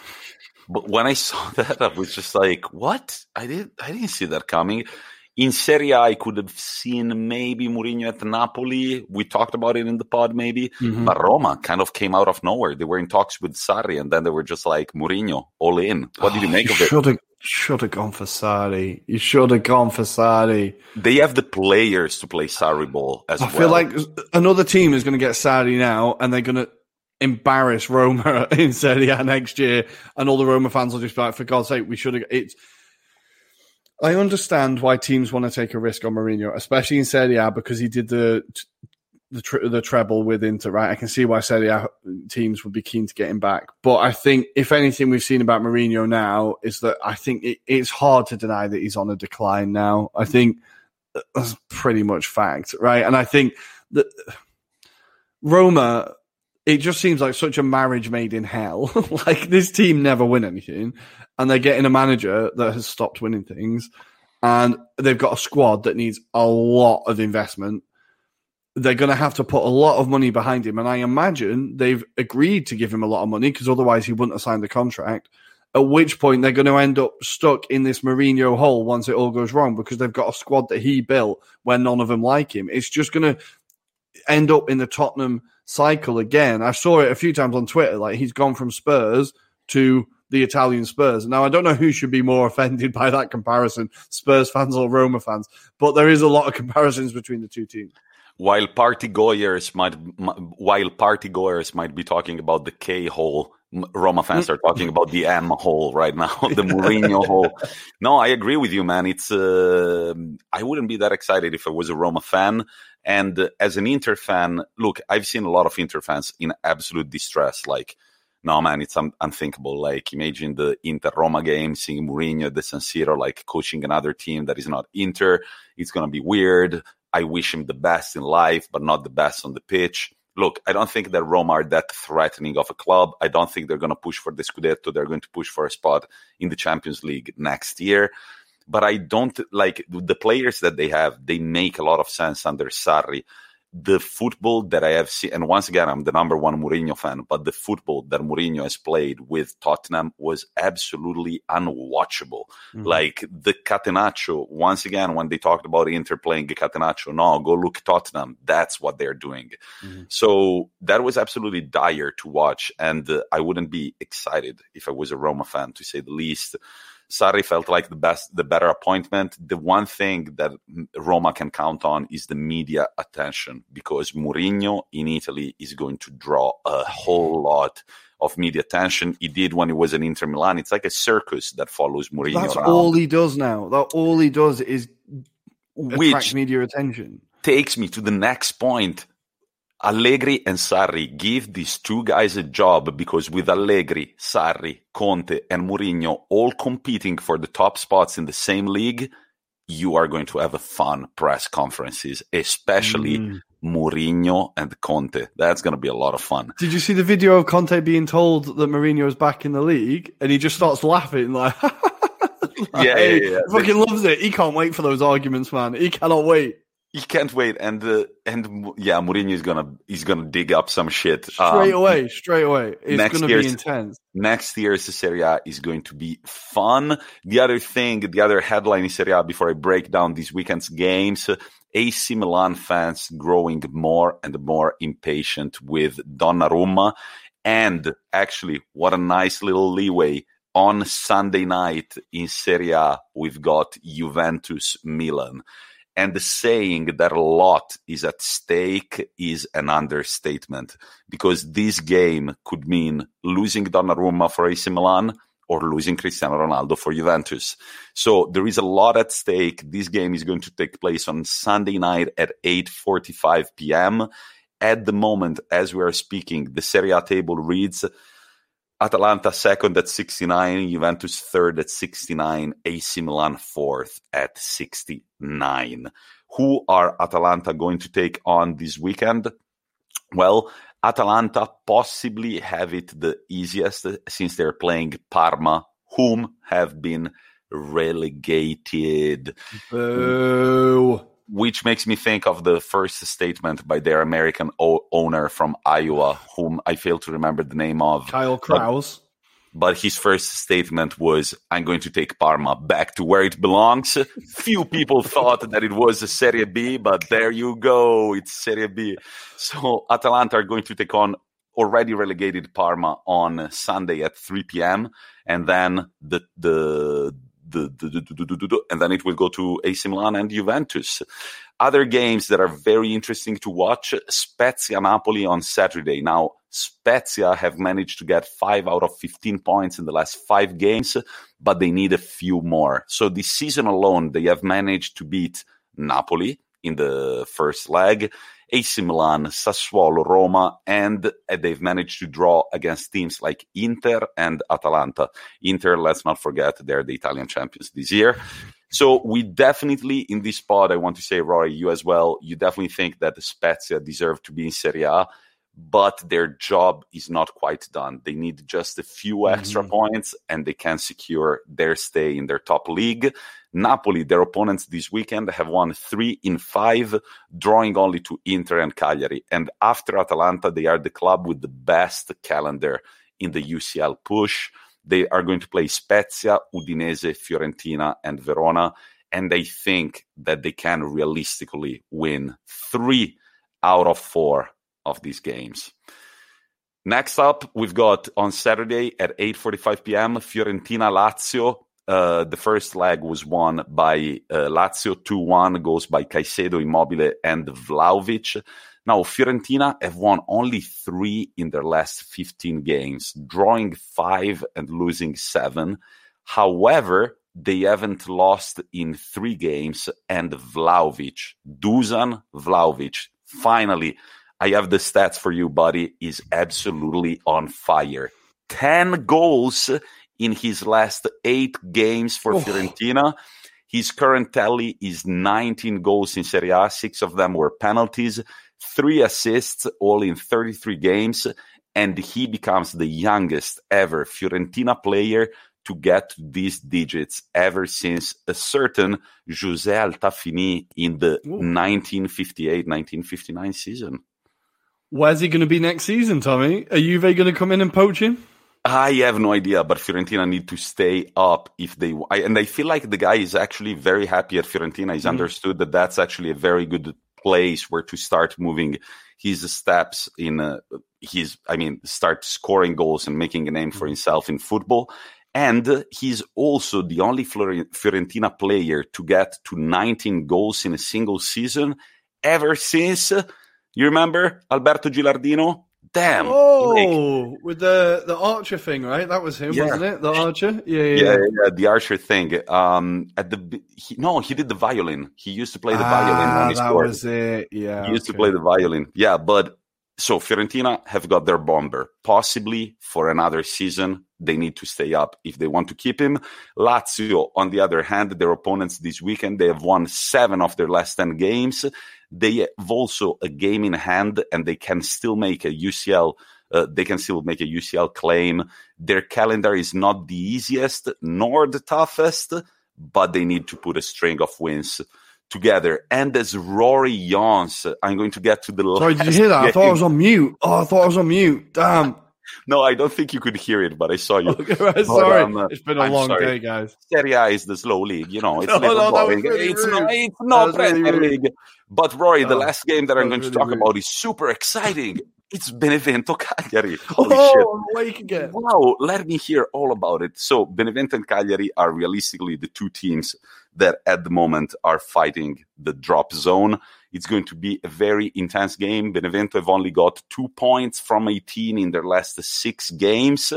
but when I saw [LAUGHS] that, I was just like, "What? I didn't, I didn't see that coming." In Serie A, I could have seen maybe Mourinho at Napoli. We talked about it in the pod, maybe. Mm-hmm. But Roma kind of came out of nowhere. They were in talks with Sarri, and then they were just like, Mourinho, all in. What did you oh, make you of it? Should have gone for Sarri. You should have gone for Sarri. They have the players to play Sarri ball as I well. I feel like another team is going to get Sarri now, and they're going to embarrass Roma [LAUGHS] in Serie A next year, and all the Roma fans will just be like, "For God's sake, we should have." It's. I understand why teams want to take a risk on Mourinho, especially in Serie A, because he did the the, tre- the treble with Inter, right? I can see why Serie A teams would be keen to get him back. But I think, if anything, we've seen about Mourinho now is that I think it, it's hard to deny that he's on a decline now. I think that's pretty much fact, right? And I think that Roma, it just seems like such a marriage made in hell. [LAUGHS] like this team never win anything, and they're getting a manager that has stopped winning things, and they've got a squad that needs a lot of investment. They're going to have to put a lot of money behind him, and I imagine they've agreed to give him a lot of money because otherwise he wouldn't have signed the contract. At which point they're going to end up stuck in this Mourinho hole once it all goes wrong because they've got a squad that he built where none of them like him. It's just going to end up in the Tottenham cycle again. I saw it a few times on Twitter. Like he's gone from Spurs to the Italian Spurs. Now I don't know who should be more [LAUGHS] offended by that comparison, Spurs fans or Roma fans, but there is a lot of comparisons between the two teams. While party goers might, while party goers might be talking about the K hole, Roma fans are talking about the M hole right now, [LAUGHS] the [LAUGHS] Mourinho hole. No, I agree with you, man. It's uh, I wouldn't be that excited if I was a Roma fan. And as an Inter fan, look, I've seen a lot of Inter fans in absolute distress. Like, no, man, it's un- unthinkable. Like, imagine the Inter Roma game, seeing Mourinho at the San Siro, like coaching another team that is not Inter. It's to be weird. I wish him the best in life, but not the best on the pitch. Look, I don't think that Roma are that threatening of a club. I don't think they're going to push for the Scudetto. They're going to push for a spot in the Champions League next year but I don't like the players that they have. They make a lot of sense under Sarri. The football that I have seen, and once again, I'm the number one Mourinho fan, but the football that Mourinho has played with Tottenham was absolutely unwatchable. Mm-hmm. Like the Catenaccio, once again, when they talked about Inter playing Catenaccio, no, go look Tottenham. That's what they're doing. Mm-hmm. So that was absolutely dire to watch. And uh, I wouldn't be excited if I was a Roma fan, to say the least. Sarri felt like the best, the better appointment. The one thing that Roma can count on is the media attention because Mourinho in Italy is going to draw a whole lot of media attention. He did when he was in Inter Milan. It's like a circus that follows Mourinho. That's around. all he does now. That all he does is attract media attention. Takes me to the next point. Allegri and Sarri give these two guys a job because with Allegri, Sarri, Conte, and Mourinho all competing for the top spots in the same league, you are going to have a fun press conferences, especially mm. Mourinho and Conte. That's going to be a lot of fun. Did you see the video of Conte being told that Mourinho is back in the league, and he just starts laughing like, like [LAUGHS] yeah, yeah, yeah, fucking loves it. He can't wait for those arguments, man. He cannot wait he can't wait, and uh, and yeah, Mourinho is gonna he's gonna dig up some shit straight um, away, straight away. It's gonna be intense. Next year's Serie A is going to be fun. The other thing, the other headline in Serie A before I break down this weekend's games. AC Milan fans growing more and more impatient with Donnarumma. And actually, what a nice little leeway. On Sunday night in Serie A, we've got Juventus Milan. And the saying that a lot is at stake is an understatement because this game could mean losing Donnarumma for AC Milan or losing Cristiano Ronaldo for Juventus. So there is a lot at stake. This game is going to take place on Sunday night at 8:45 p.m. At the moment, as we are speaking, the Serie A table reads Atalanta second at 69, Juventus third at 69, AC Milan fourth at 69. Who are Atalanta going to take on this weekend? Well, Atalanta possibly have it the easiest since they're playing Parma, whom have been relegated. Boo which makes me think of the first statement by their American o- owner from Iowa, whom I fail to remember the name of. Kyle Krause. But, but his first statement was, I'm going to take Parma back to where it belongs. [LAUGHS] Few people thought that it was a Serie B, but there you go. It's Serie B. So Atalanta are going to take on already relegated Parma on Sunday at 3 p.m. And then the, the, the, the, the, and then it will go to AC Milan and Juventus. Other games that are very interesting to watch: Spezia Napoli on Saturday. Now, Spezia have managed to get five out of 15 points in the last five games, but they need a few more. So this season alone, they have managed to beat Napoli in the first leg AC Milan, Sassuolo, Roma, and uh, they've managed to draw against teams like Inter and Atalanta. Inter, let's not forget, they're the Italian champions this year. So we definitely in this spot, I want to say, Ruairi, you as well. You definitely think that Spezia deserve to be in Serie A, but their job is not quite done. They need just a few extra mm-hmm. points, and they can secure their stay in their top league. Napoli, their opponents this weekend, have won three in five, drawing only to Inter and Cagliari. And after Atalanta, they are the club with the best calendar in the UCL push. They are going to play Spezia, Udinese, Fiorentina, and Verona. And they think that they can realistically win three out of four of these games. Next up, we've got on Saturday at 8:45 p.m. Fiorentina Lazio. Uh, the first leg was won by uh, Lazio 2-1 goals by Caicedo, Immobile, and Vlahovic. Now, Fiorentina have won only three in their last 15 games, drawing five and losing seven. However, they haven't lost in three games, and Vlahovic, Dusan Vlahovic, finally, I have the stats for you, buddy, is absolutely on fire. 10 goals in his last eight games for oh. Fiorentina. His current tally is 19 goals in Serie A. Six of them were penalties three assists, all in 33 games, and he becomes the youngest ever Fiorentina player to get these digits ever since a certain José Altafini in the 1958-1959 season. Where's he going to be next season, Tommi? Are Juve going to come in and poach him? I have no idea, but Fiorentina need to stay up if they. I, and I feel like the guy is actually very happy at Fiorentina. He's mm. understood that that's actually a very good place where to start moving his steps in uh, his i mean start scoring goals and making a name for mm-hmm. himself in football and he's also the only Fiorentina player to get to 19 goals in a single season ever since you remember Alberto Gilardino damn. Oh, like, with the the Archer thing, right? That was him, yeah. wasn't it? The Archer, yeah, yeah, yeah, yeah the Archer thing. Um, at the he, no, he did the violin. He used to play the ah, violin. When he that scored. was it. Yeah, he used okay. to play the violin. Yeah, but so Fiorentina have got their bomber, possibly for another season. They need to stay up if they want to keep him. Lazio, on the other hand, their opponents this weekend, they have won seven of their last 10 games. They have also a game in hand and they can still make a UCL uh, they can still make a UCL claim. Their calendar is not the easiest nor the toughest, but they need to put a string of wins together. And as Ruairi yawns, I'm going to get to the Sorry, did you hear that? Game. I thought I was on mute. Oh, I thought I was on mute. Damn. [LAUGHS] no, I don't think you could hear it, but I saw you. Okay, right, sorry, um, uh, it's been a I'm long sorry. day, guys. Serie A is the slow league, you know. It's [LAUGHS] no, no, boring. Really it's, not, it's not Premier really League. But Ruairi, the last game that I'm going really to talk rude. about is super exciting. It's Benevento Cagliari. [LAUGHS] Holy oh, shit. Again. Wow, let me hear all about it. So, Benevento and Cagliari are realistically the two teams that at the moment are fighting the drop zone. It's going to be a very intense game. Benevento have only got two points from 18 in their last six games.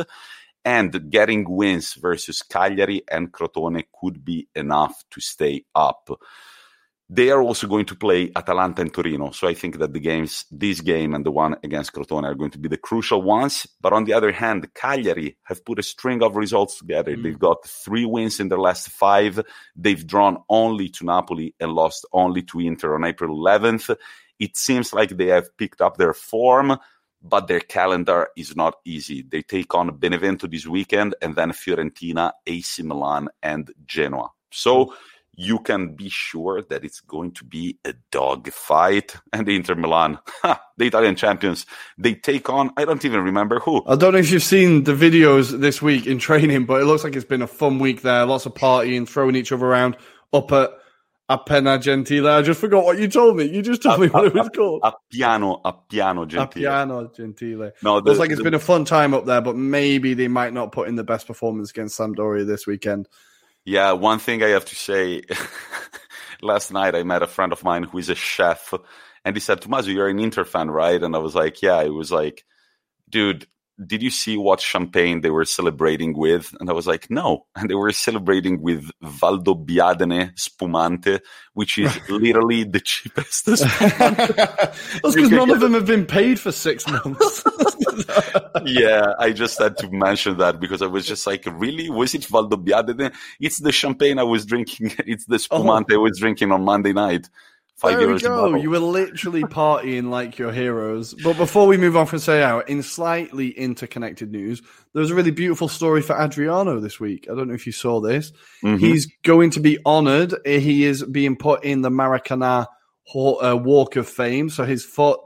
And getting wins versus Cagliari and Crotone could be enough to stay up. They are also going to play Atalanta and Torino. So I think that the games, this game and the one against Crotone are going to be the crucial ones. But on the other hand, Cagliari have put a string of results together. Mm. They've got three wins in their last five. They've drawn only to Napoli and lost only to Inter on April 11th. It seems like they have picked up their form, but their calendar is not easy. They take on Benevento this weekend and then Fiorentina, AC Milan, and Genoa. So, mm you can be sure that it's going to be a dog fight. [LAUGHS] And the Inter Milan, [LAUGHS] the Italian champions, they take on, I don't even remember who. I don't know if you've seen the videos this week in training, but it looks like it's been a fun week there. Lots of partying, throwing each other around up at Appiano Gentile. I just forgot what you told me. You just told a, me what a, it was called. A piano, a piano gentile. A piano gentile. No, the, looks like it's the, been a fun time up there, but maybe they might not put in the best performance against Sampdoria this weekend. Yeah, one thing I have to say. [LAUGHS] last night I met a friend of mine who is a chef, and he said, "Tommaso, you're an Inter fan, right?" And I was like, "Yeah." It was like, "Dude, did you see what champagne they were celebrating with? And I was like, no. [LAUGHS] And they were celebrating with Valdobbiadene Spumante, which is literally the cheapest. [LAUGHS] That's because none of them have been paid for six months. [LAUGHS] yeah, I just had to mention that because I was just like, really? Was it Valdobbiadene? It's the champagne I was drinking. It's the oh. Spumante oh. I was drinking on Monday night. Five there we go. You were literally partying like your heroes. But before we move on from Say Out, in slightly interconnected news, there was a really beautiful story for Adriano this week. I don't know if you saw this. Mm-hmm. He's going to be honored. He is being put in the Maracana uh, Walk of Fame. So his foot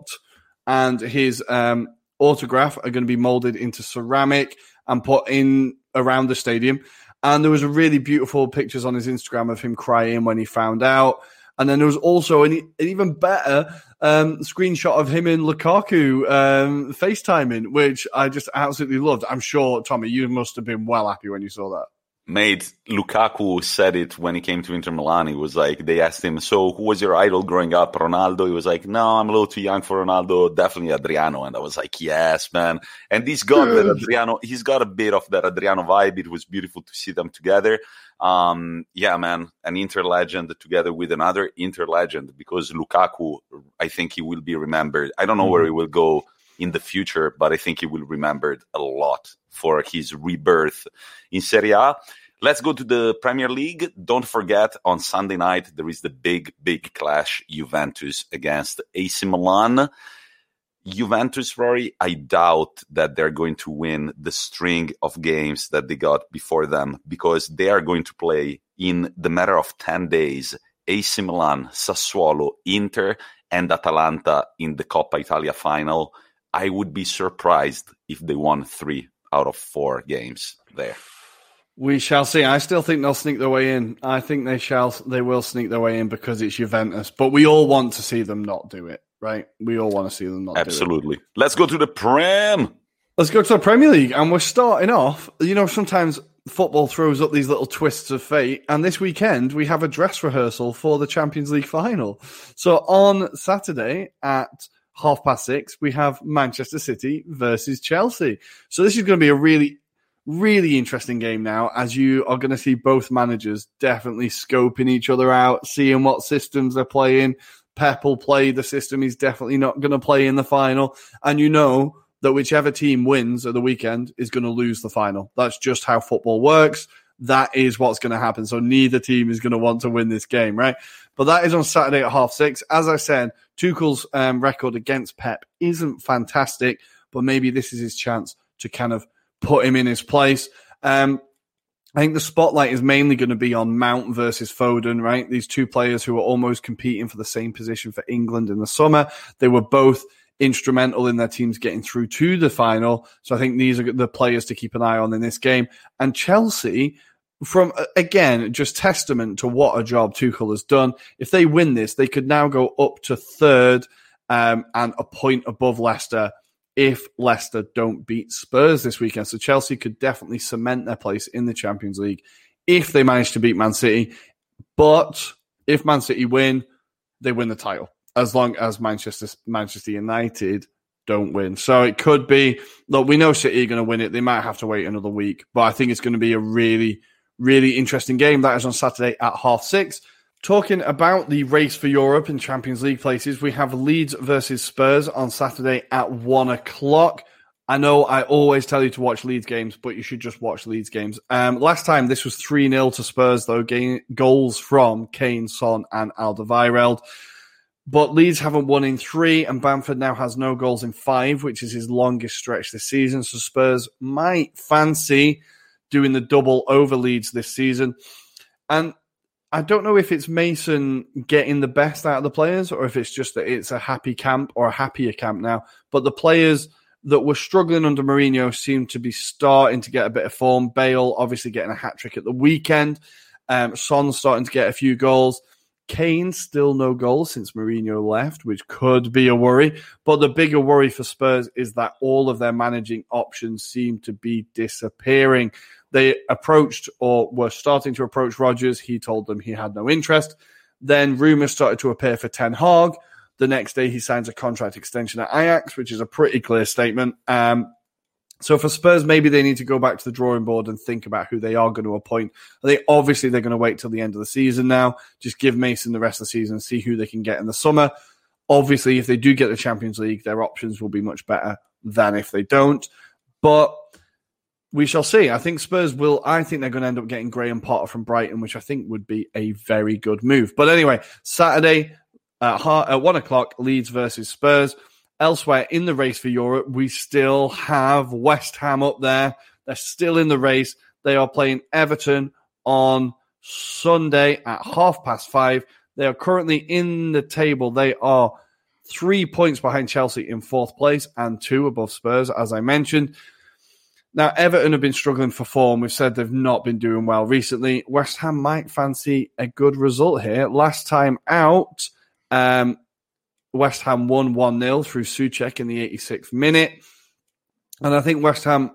and his um, autograph are going to be molded into ceramic and put in around the stadium. And there was a really beautiful pictures on his Instagram of him crying when he found out. And then there was also an, an even better um, screenshot of him and Lukaku um, FaceTiming, which I just absolutely loved. I'm sure, Tommi, you must have been well happy when you saw that made Lukaku said it when he came to Inter Milan. He was like, they asked him, so who was your idol growing up? Ronaldo. He was like, no, I'm a little too young for Ronaldo. Definitely Adriano. And I was like, yes, man. And he's got that Adriano, he's got a bit of that Adriano vibe. It was beautiful to see them together. Um, yeah, man, an Inter legend together with another Inter legend because Lukaku, I think he will be remembered. I don't know mm-hmm. where he will go in the future, but I think he will be remembered a lot for his rebirth in Serie A. Let's go to the Premier League. Don't forget, on Sunday night, there is the big, big clash Juventus against AC Milan. Juventus, Ruairi, I doubt that they're going to win the string of games that they got before them because they are going to play in the matter of 10 days AC Milan, Sassuolo, Inter, and Atalanta in the Coppa Italia final. I would be surprised if they won three out of four games there. We shall see. I still think they'll sneak their way in. I think they shall. They will sneak their way in because it's Juventus. But we all want to see them not do it, right? We all want to see them not. Absolutely. Let's go to the Prem. Let's go to the Premier League, and we're starting off. You know, sometimes football throws up these little twists of fate, and this weekend we have a dress rehearsal for the Champions League final. So on Saturday at half past six, we have Manchester City versus Chelsea. So this is going to be a really, really interesting game now, as you are going to see both managers definitely scoping each other out, seeing what systems they're playing. Pep will play the system he's definitely not going to play in the final. And you know that whichever team wins at the weekend is going to lose the final. That's just how football works. That is what's going to happen. So neither team is going to want to win this game, right? But that is on Saturday at half six. As I said, Tuchel's um, record against Pep isn't fantastic, but maybe this is his chance to kind of put him in his place. Um, I think the spotlight is mainly going to be on Mount versus Foden, right? These two players who are almost competing for the same position for England in the summer. They were both instrumental in their teams getting through to the final. So I think these are the players to keep an eye on in this game. And Chelsea, from again, just testament to what a job Tuchel has done. If they win this, they could now go up to third um, and a point above Leicester if Leicester don't beat Spurs this weekend. So Chelsea could definitely cement their place in the Champions League if they manage to beat Man City. But if Man City win, they win the title. As long as Manchester Manchester United don't win. So it could be look, we know City are going to win it. They might have to wait another week, but I think it's going to be a really really interesting game. That is on Saturday at half six. Talking about the race for Europe and Champions League places, we have Leeds versus Spurs on Saturday at one o'clock. I know I always tell you to watch Leeds games, but you should just watch Leeds games. Um, last time this was 3 0 to Spurs, though, goals from Kane, Son, and Alderweireld. But Leeds haven't won in three, and Bamford now has no goals in five, which is his longest stretch this season. So Spurs might fancy doing the double over Leeds this season. And I don't know if it's Mason getting the best out of the players or if it's just that it's a happy camp or a happier camp now. But the players that were struggling under Mourinho seem to be starting to get a bit of form. Bale obviously getting a hat trick at the weekend. Um, Son starting to get a few goals. Kane still no goals since Mourinho left, which could be a worry. But the bigger worry for Spurs is that all of their managing options seem to be disappearing. They approached or were starting to approach Rodgers. He told them he had no interest. Then rumors started to appear for Ten Hag. The next day, he signs a contract extension at Ajax, which is a pretty clear statement. Um, So for Spurs, maybe they need to go back to the drawing board and think about who they are going to appoint. They obviously they're going to wait till the end of the season now. Just give Mason the rest of the season, see who they can get in the summer. Obviously, if they do get the Champions League, their options will be much better than if they don't. But we shall see. I think Spurs will. I think they're going to end up getting Graham Potter from Brighton, which I think would be a very good move. But anyway, Saturday at, at one o'clock, Leeds versus Spurs. Elsewhere in the race for Europe, we still have West Ham up there. They're still in the race. They are playing Everton on Sunday at half past five. They are currently in the table. They are three points behind Chelsea in fourth place and two above Spurs, as I mentioned. Now, Everton have been struggling for form. We've said they've not been doing well recently. West Ham might fancy a good result here. Last time out, um, West Ham won 1 0 through Soucek in the 86th minute. And I think West Ham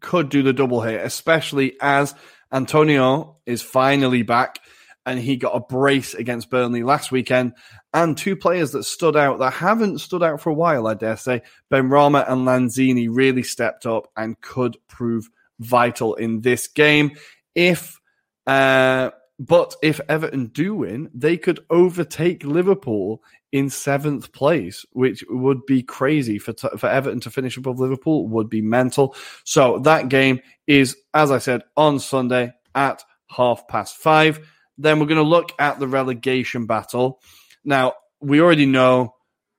could do the double here, especially as Antonio is finally back and he got a brace against Burnley last weekend. And two players that stood out that haven't stood out for a while, I dare say, Benrahma and Lanzini really stepped up and could prove vital in this game. If uh, but if Everton do win, they could overtake Liverpool in seventh place, which would be crazy for for Everton to finish above Liverpool. Would be mental. So that game is, as I said, on Sunday at half past five. Then we're going to look at the relegation battle. Now, we already know,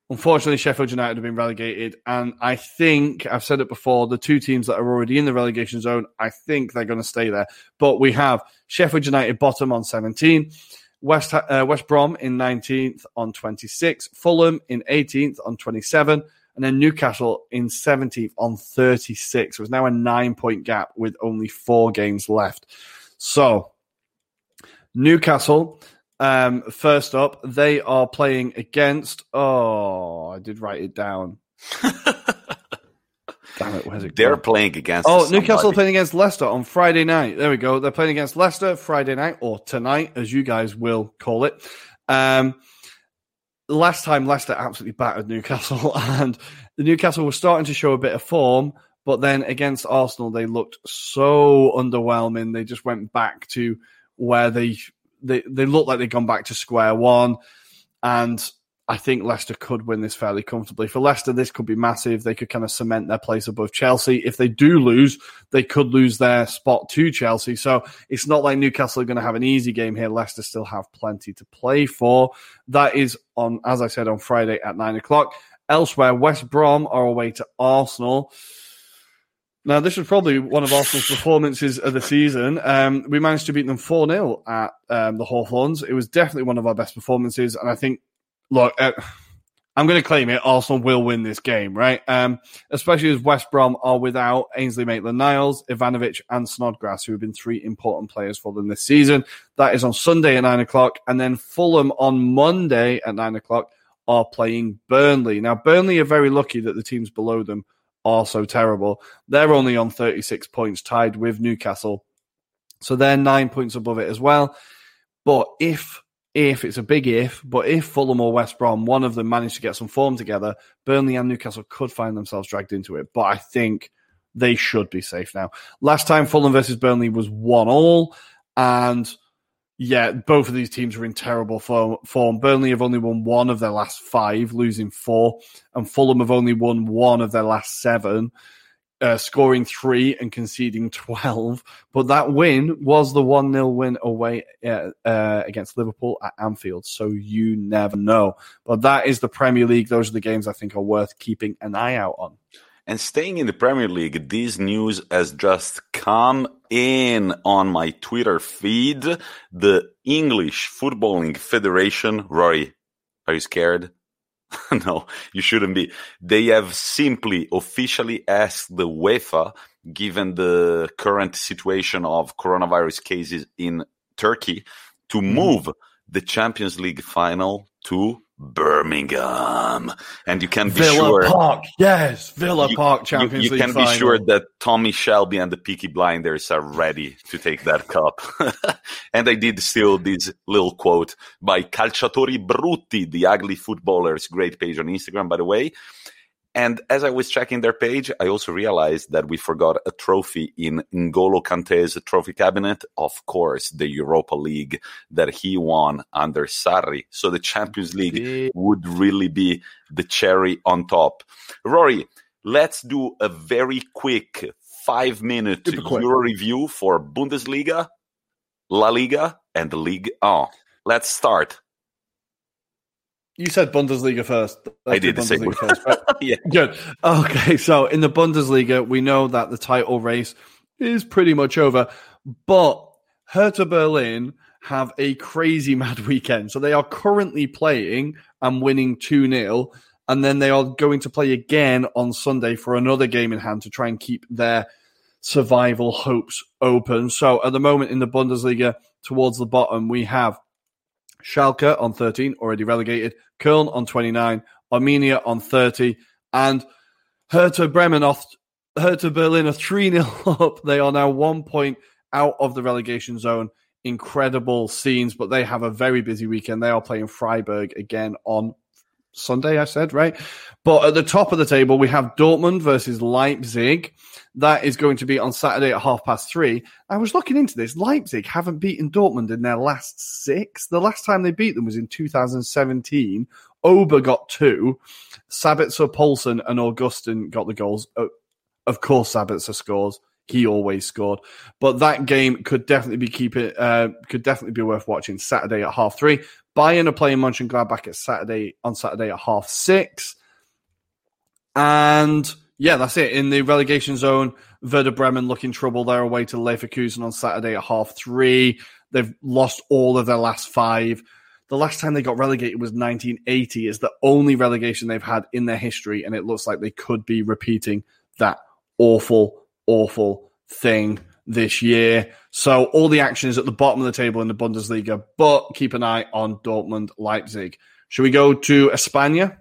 unfortunately, Sheffield United have been relegated. And I think, I've said it before, the two teams that are already in the relegation zone, I think they're going to stay there. But we have Sheffield United bottom on 17. West uh, West Brom in 19th on 26, Fulham in 18th on 27, and then Newcastle in 17th on 36. So it's now a nine point gap with only four games left. So Newcastle, um, first up, they are playing against. Oh, I did write it down. [LAUGHS] Damn it, where's it? They're gone? playing against. Oh, Newcastle playing against Leicester on Friday night. There we go. They're playing against Leicester Friday night or tonight, as you guys will call it. Um, last time Leicester absolutely battered Newcastle, [LAUGHS] and the Newcastle was starting to show a bit of form, but then against Arsenal they looked so underwhelming. They just went back to where they they they look like they've gone back to square one, and I think Leicester could win this fairly comfortably. For Leicester, this could be massive. They could kind of cement their place above Chelsea. If they do lose, they could lose their spot to Chelsea. So it's not like Newcastle are going to have an easy game here. Leicester still have plenty to play for. That is on, as I said, on Friday at nine o'clock. Elsewhere, West Brom are away to Arsenal. Now, this was probably one of Arsenal's performances of the season. Um, we managed to beat them 4 0 at um, the Hawthorns. It was definitely one of our best performances. And I think, look, uh, I'm going to claim it. Arsenal will win this game, right? Um, especially as West Brom are without Ainsley Maitland Niles, Ivanovic, and Snodgrass, who have been three important players for them this season. That is on Sunday at nine o'clock. And then Fulham on Monday at nine o'clock are playing Burnley. Now, Burnley are very lucky that the teams below them also terrible. They're only on 36 points, tied with Newcastle. So they're nine points above it as well. But if, if it's a big if, but if Fulham or West Brom, one of them managed to get some form together, Burnley and Newcastle could find themselves dragged into it. But I think they should be safe now. Last time Fulham versus Burnley was one all, and yeah, both of these teams are in terrible form. Burnley have only won one of their last five, losing four, and Fulham have only won one of their last seven, uh, scoring three and conceding [LAUGHS] 12. But that win was the 1 0 win away uh, uh, against Liverpool at Anfield. So you never know. But that is the Premier League. Those are the games I think are worth keeping an eye out on. And staying in the Premier League, this news has just come in on my Twitter feed. The English Footballing Federation, Ruairi, are you scared? [LAUGHS] no, you shouldn't be. They have simply officially asked the UEFA, given the current situation of coronavirus cases in Turkey, to mm-hmm. move the Champions League final to Birmingham, and you can be Villa sure Park, yes, Villa you, Park Champions you, you League. can final. be sure that Tommy Shelby and the Peaky Blinders are ready to take that cup. [LAUGHS] and I did steal this little quote by Calciatori Brutti, the ugly footballers, great page on Instagram, by the way. And as I was checking their page, I also realized that we forgot a trophy in N'Golo Kante's trophy cabinet. Of course, the Europa League that he won under Sarri. So the Champions League would really be the cherry on top. Ruairi, let's do a very quick five minute Euro review for Bundesliga, La Liga, and the Ligue 1. Let's start. You said Bundesliga first. Let's I did say first. Right? [LAUGHS] yeah. Good. Okay, so in the Bundesliga, we know that the title race is pretty much over, but Hertha Berlin have a crazy [LAUGHS] mad weekend. So they are currently playing and winning 2 0. And then they are going to play again on Sunday for another game in hand to try and keep their survival hopes open. So at the moment in the Bundesliga, towards the bottom, we have Schalke on 13, already relegated, Köln on 29, Arminia on 30, and Hertha Bremen off, Hertha Berlin are 3 0 [LAUGHS] up. They are now one point out of the relegation zone. Incredible scenes, but they have a very busy weekend. They are playing Freiburg again on Sunday, I said, right? But at the top of the table, we have Dortmund versus Leipzig. That is going to be on Saturday at half past three. I was looking into this. Leipzig haven't beaten Dortmund in their last six. The last time they beat them was in 2017. Auba got two. Sabitzer, Poulsen, and Augustin got the goals. Of course, Sabitzer scores. He always scored. But that game could definitely be keep it, uh, could definitely be worth watching Saturday at half three. Bayern are playing Mönchengladbach at Saturday on Saturday at half six. And yeah, that's it. In the relegation zone, Werder Bremen looking trouble. They're away to Leverkusen on Saturday at half three. They've lost all of their last five. The last time they got relegated was 1980. It's the only relegation they've had in their history, and it looks like they could be repeating that awful, awful thing this year. So all the action is at the bottom of the table in the Bundesliga, but keep an eye on Dortmund, Leipzig. Should we go to España?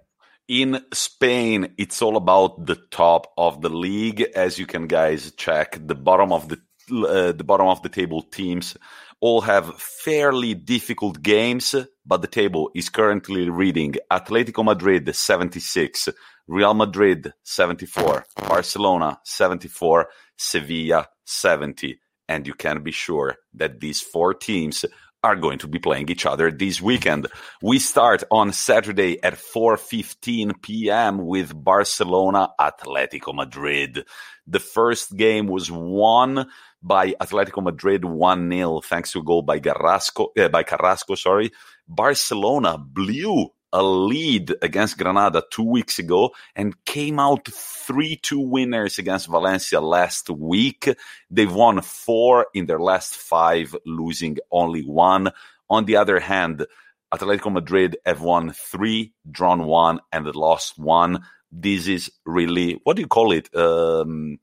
In Spain, it's all about the top of the league. As you can guys check, the bottom of the uh, the bottom of the table teams all have fairly difficult games, but the table is currently reading Atletico Madrid 76, Real Madrid 74, Barcelona 74, Sevilla 70. And you can be sure that these four teams are going to be playing each other this weekend. We start on Saturday at 4:15 p.m. with Barcelona Atletico Madrid. The first game was won by Atletico Madrid 1-0 thanks to a goal by Carrasco, uh, by Carrasco, sorry. Barcelona blew a lead against Granada two weeks ago and came out 3 2 winners against Valencia last week. They've won four in their last five, losing only one. On the other hand, Atletico Madrid have won three, drawn one, and lost one. This is really, what do you call it? Um,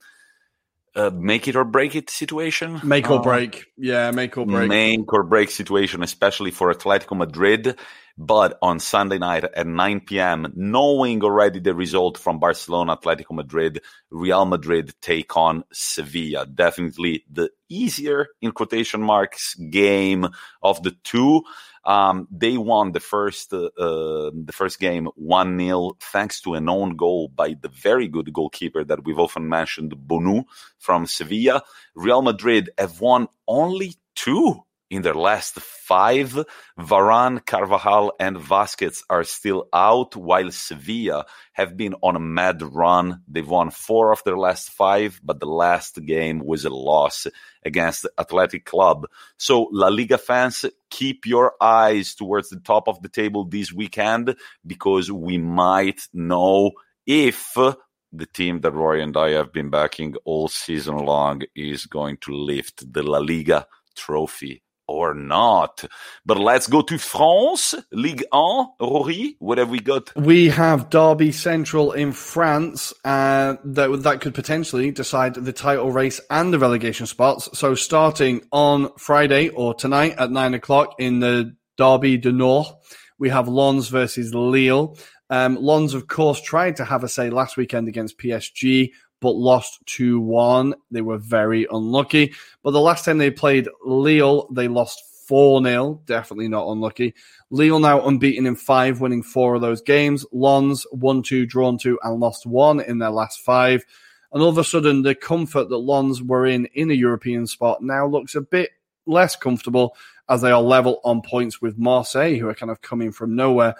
uh, make it or break it situation. Make or uh, break. Yeah, make or break. Make or break situation, especially for Atletico Madrid. But on Sunday night at 9 p.m., knowing already the result from Barcelona, Atletico Madrid, Real Madrid take on Sevilla. Definitely the easier, in quotation marks, game of the two. Um, they won the first uh, uh, the first game one 0 thanks to an own goal by the very good goalkeeper that we've often mentioned, Bono from Sevilla. Real Madrid have won only two in their last five. Varane, Carvajal, and Vázquez are still out, while Sevilla have been on a mad run. They've won four of their last five, but the last game was a loss against Athletic Club. So, La Liga fans, keep your eyes towards the top of the table this weekend because we might know if the team that Roy and I have been backing all season long is going to lift the La Liga trophy or not. But let's go to France, Ligue 1. Ruairi, what have we got? We have Derby Central in France uh, that, that could potentially decide the title race and the relegation spots. So starting on Friday or tonight at 9 o'clock in the Derby du Nord, we have Lens versus Lille. Um, Lens, of course, tried to have a say last weekend against PSG, but lost 2 1. They were very unlucky. But the last time they played Lille, they lost 4 0. Definitely not unlucky. Lille now unbeaten in five, winning four of those games. Lens 1 2, drawn two, and lost one in their last five. And all of a sudden, the comfort that Lens were in in a European spot now looks a bit less comfortable as they are level on points with Marseille, who are kind of coming from nowhere.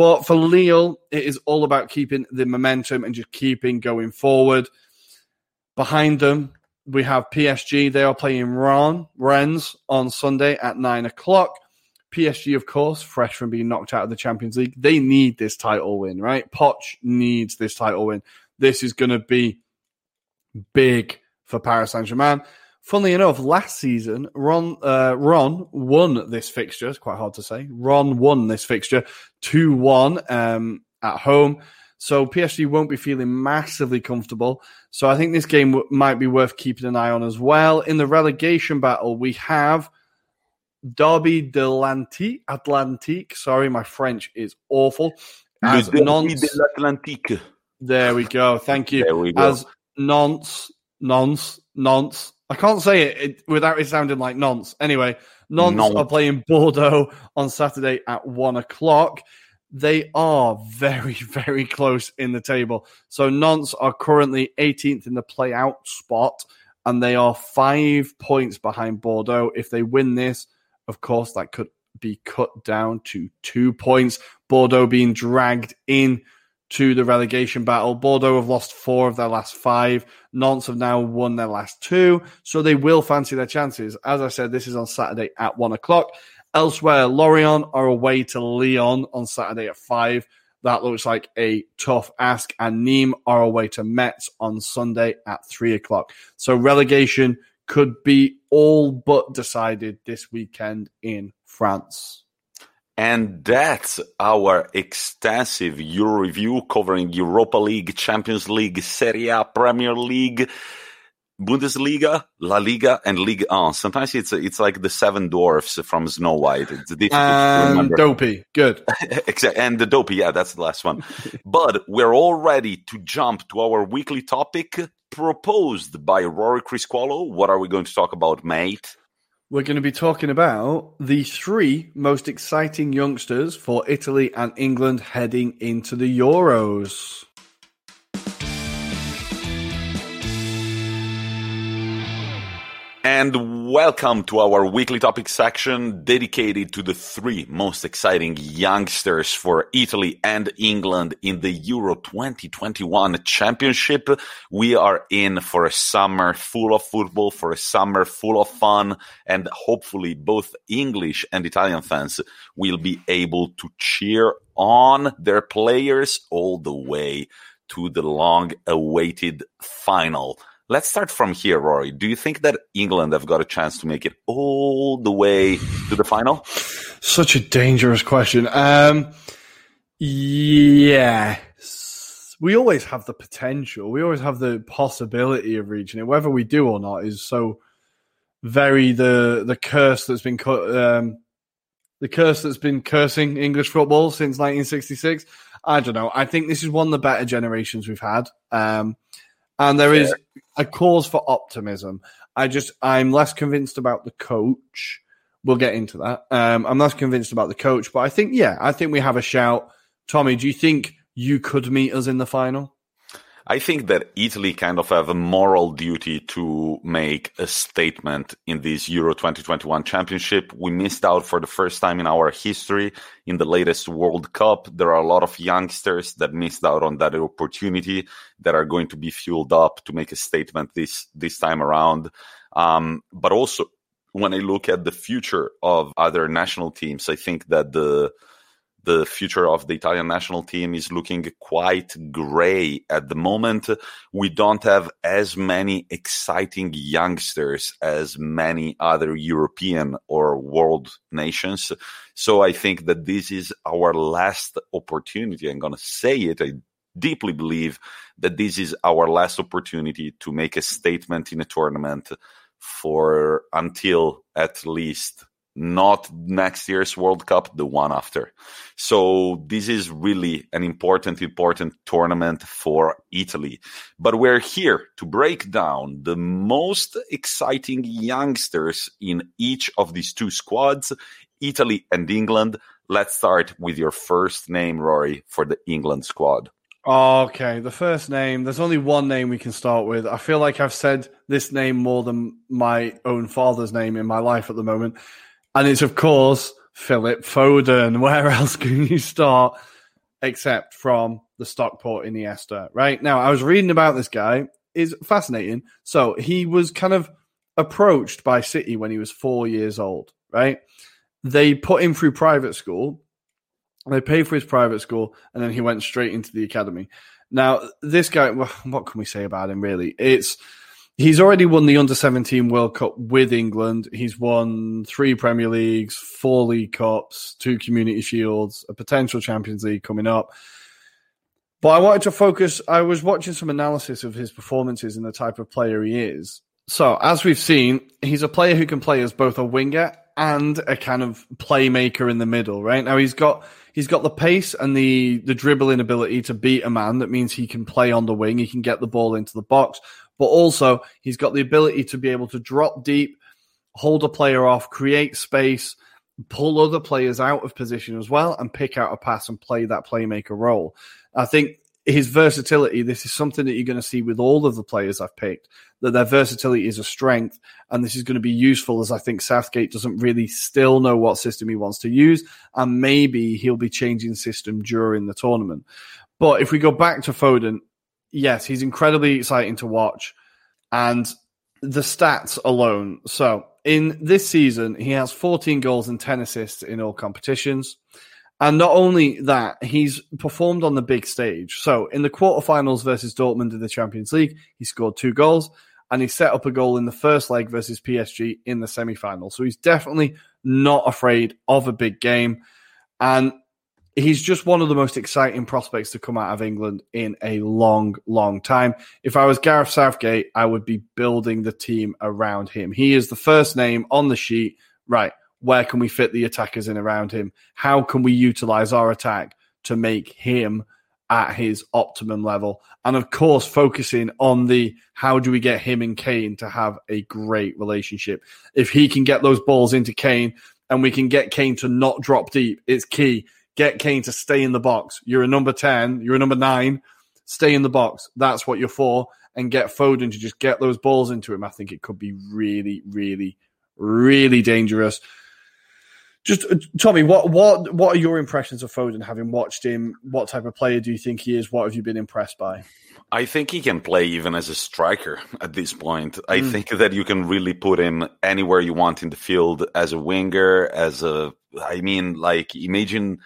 But for Lille, it is all about keeping the momentum and just keeping going forward. Behind them, we have PSG. They are playing Ron Rennes on Sunday at nine o'clock. PSG, of course, fresh from being knocked out of the Champions League, they need this title win, right? Poch needs this title win. This is going to be big for Paris Saint Germain. Funnily enough, last season, Ron uh, Ron won this fixture. It's quite hard to say. Ron won this fixture 2 1 um, at home. So PSG won't be feeling massively comfortable. So I think this game w- might be worth keeping an eye on as well. In the relegation battle, we have Derby de l'Antique. Atlantique. Sorry, my French is awful. As Nantes, de l'Atlantique. There we go. Thank you. There we go. As Nantes, Nantes, Nantes. I can't say it, it without it sounding like nonce. Anyway, Nantes Nantes. are playing Bordeaux on Saturday at one o'clock. They are very, [LAUGHS] very close in the table. So Nantes are currently 18th in the play out spot, and they are five points behind Bordeaux. If they win this, of course, that could be cut down to two points. Bordeaux being dragged in to the relegation battle. Bordeaux have lost four of their last five. Nantes have now won their last two, so they will fancy their chances. As I said, this is on Saturday at one o'clock. Elsewhere, Lorient are away to Lyon on Saturday at five. That looks like a tough ask. And Nîmes are away to Metz on Sunday at three o'clock. So relegation could be all but decided this weekend in France. And that's our extensive Euro review covering Europa League, Champions League, Serie A, Premier League, Bundesliga, La Liga, and Ligue 1. Sometimes it's it's like the seven dwarfs from Snow White. It's difficult to And remember. Dopey, good. [LAUGHS] And the dopey, yeah, that's the last one. [LAUGHS] but we're all ready to jump to our weekly topic proposed by Ruairi Crisqualo. What are we going to talk about, mate? We're going to be talking about the three most exciting youngsters for Italy and England heading into the Euros. And welcome to our weekly topic section dedicated to the three most exciting youngsters for Italy and England in the Euro 2021 championship. We are in for a summer full of football, for a summer full of fun, and hopefully both English and Italian fans will be able to cheer on their players all the way to the long awaited final. Let's start from here, Ruairi. Do you think that England have got a chance to make it all the way to the final? Such a dangerous question. Um, yes. We always have the potential. We always have the possibility of reaching it. Whether we do or not is so very the the curse that's been cut. Um, the curse that's been cursing English football since 1966. I don't know. I think this is one of the better generations we've had. Um, and there is a cause for optimism. I just, I'm less convinced about the coach. We'll get into that. Um, I'm less convinced about the coach, but I think, yeah, I think we have a shout. Tommi, do you think you could meet us in the final? I think that Italy kind of have a moral duty to make a statement in this Euro 2021 championship. We missed out for the first time in our history in the latest World Cup. There are a lot of youngsters that missed out on that opportunity that are going to be fueled up to make a statement this this time around. Um, but also, when I look at the future of other national teams, I think that the the future of the Italian national team is looking quite gray at the moment. We don't have as many exciting youngsters as many other European or world nations. So I think that this is our last opportunity. I'm going to say it. I deeply believe that this is our last opportunity to make a statement in a tournament for until at least not next year's World Cup, the one after. So this is really an important, important tournament for Italy. But we're here to break down the most exciting youngsters in each of these two squads, Italy and England. Let's start with your first name, Ruairi, for the England squad. Okay, the first name. There's only one name we can start with. I feel like I've said this name more than my own father's name in my life at the moment. And it's, of course, Philip Foden. [LAUGHS] Where else can you start except from the Stockport Iniesta, right? Now, I was reading about this guy. is fascinating. So he was kind of approached by City when he was four years old, right? They put him through private school. They paid for his private school, and then he went straight into the academy. Now, this guy, what can we say about him, really? It's He's already won the under 17 World Cup with England. He's won three Premier Leagues, four League Cups, two Community Shields, a potential Champions League coming up. But I wanted to focus, I was watching some analysis of his performances and the type of player he is. So, as we've seen, he's a player who can play as both a winger and a kind of playmaker in the middle, right? Now he's got he's got the pace and the the dribbling ability to beat a man. That means he can play on the wing, he can get the ball into the box, but also he's got the ability to be able to drop deep, hold a player off, create space, pull other players out of position as well, and pick out a pass and play that playmaker role. I think his versatility, this is something that you're going to see with all of the players I've picked, that their versatility is a strength. And this is going to be useful as I think Southgate doesn't really still know what system he wants to use. And maybe he'll be changing system during the tournament. But if we go back to Foden, yes, he's incredibly exciting to watch. And the stats alone. So in this season, he has 14 goals and 10 assists in all competitions. And not only that, he's performed on the big stage. So in the quarterfinals versus Dortmund in the Champions League, he scored two goals and he set up a goal in the first leg versus PSG in the semi final. So he's definitely not afraid of a big game. And he's just one of the most exciting prospects to come out of England in a long, long time. If I was Gareth Southgate, I would be building the team around him. He is the first name on the sheet. Right. Where can we fit the attackers in around him? How can we utilize our attack to make him at his optimum level? And of course, focusing on the how do we get him and Kane to have a great relationship? If he can get those balls into Kane and we can get Kane to not drop deep, it's key get Kane to stay in the box. You're a number 10, you're a number nine, stay in the box. That's what you're for. And get Foden to just get those balls into him. I think it could be really, really, really dangerous. Just uh, Tommi, what what what are your impressions of Foden? Having watched him, what type of player do you think he is? What have you been impressed by? I think he can play even as a striker at this point. Mm. I think that you can really put him anywhere you want in the field as a winger, as a I mean, like imagine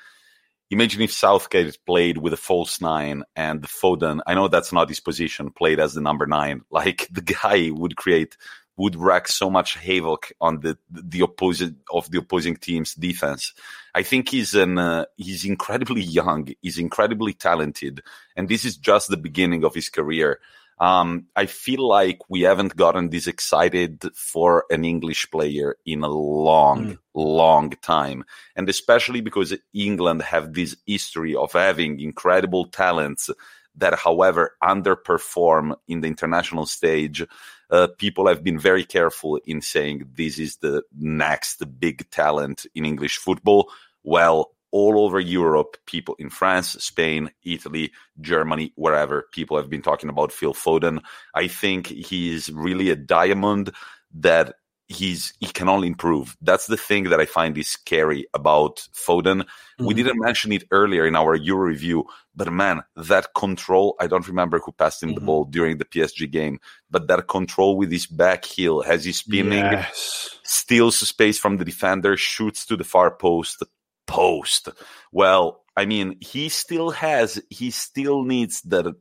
imagine if Southgate played with a false nine and Foden, I know that's not his position, played as the number nine. [LAUGHS] Like the guy would create, would wreak so much havoc on the the opposite of the opposing team's defense. I think he's an uh, he's incredibly young, he's incredibly talented, and this is just the beginning of his career. Um, I feel like we haven't gotten this excited for an English player in a long, mm. long time. And especially because England have this history of having incredible talents that, however, underperform in the international stage. Uh, people have been very careful in saying this is the next big talent in English football. Well, all over Europe, people in France, Spain, Italy, Germany, wherever people have been talking about Phil Foden. I think he's really a diamond that he's he can only improve. That's the thing that I find is scary about Foden. Mm-hmm. We didn't mention it earlier in our Euro review, but man, that control, I don't remember who passed him mm-hmm. the ball during the PSG game, but that control with his back heel has he spinning, yes. steals space from the defender, shoots to the far post, post. Well, I mean, he still has, he still needs that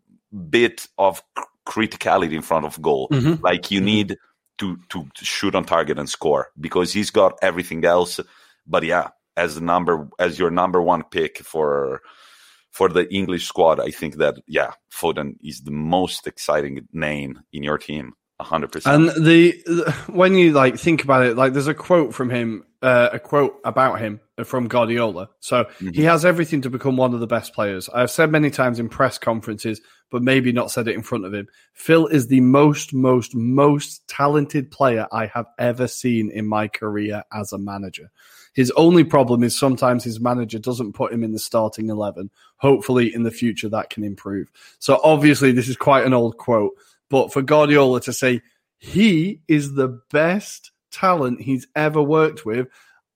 bit of criticality in front of goal. Mm-hmm. Like you mm-hmm. need to, to shoot on target and score because he's got everything else. But yeah, as the number, as your number one pick for, for the English squad, I think that, yeah, Foden is the most exciting name in your team. Hundred percent. And the, the when you like think about it, like there's a quote from him, uh, a quote about him from Guardiola. So mm-hmm. he has everything to become one of the best players. I've said many times in press conferences, but maybe not said it in front of him. Phil is the most, most, most talented player I have ever seen in my career as a manager. His only problem is sometimes his manager doesn't put him in the starting 11. Hopefully, in the future, that can improve. So, obviously, this is quite an old quote, but for Guardiola to say he is the best talent he's ever worked with,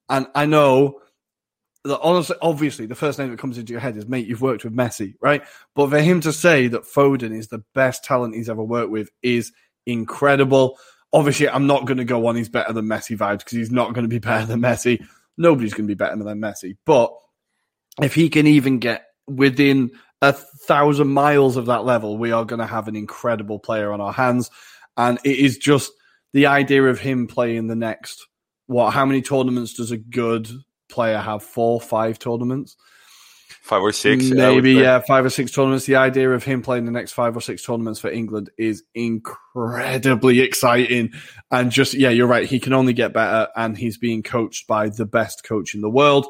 and I know that honestly, obviously, the first name that comes into your head is, mate, you've worked with Messi, right? But for him to say that Foden is the best talent he's ever worked with is incredible. Obviously, I'm not going to go on he's better than Messi vibes because he's not going to be [LAUGHS] better than Messi nobody's going to be better than Messi. But if he can even get within a thousand miles of that level, we are going to have an incredible player on our hands. And it is just the idea of him playing the next, what, how many tournaments does a good player have? Four, five tournaments? Five or six, maybe yeah, five or six tournaments. The idea of him playing the next five or six tournaments for England is incredibly exciting, and just yeah, you're right. He can only get better, and he's being coached by the best coach in the world.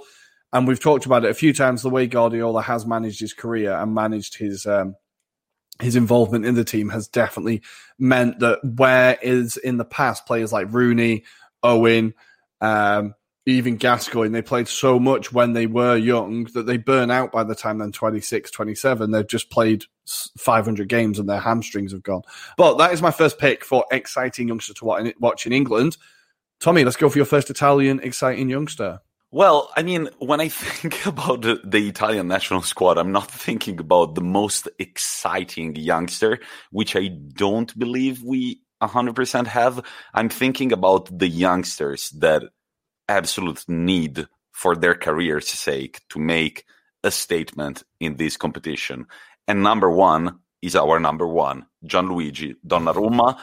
And we've talked about it a few times. The way Guardiola has managed his career and managed his um, his involvement in the team has definitely meant that where is in the past players like Rooney, Owen, um, even Gascoigne, they played so much when they were young that they burn out by the time they're 26, 27. They've just played 500 games and their hamstrings have gone. But that is my first pick for exciting youngster to watch in England. Tommi, let's go for your first Italian exciting youngster. Well, I mean, when I [LAUGHS] think about the, Italian national squad, I'm not thinking about the most exciting youngster, which I don't believe we 100% have. I'm thinking about the youngsters that absolute need for their career's sake to make a statement in this competition. And number one is our number one, Gianluigi Donnarumma,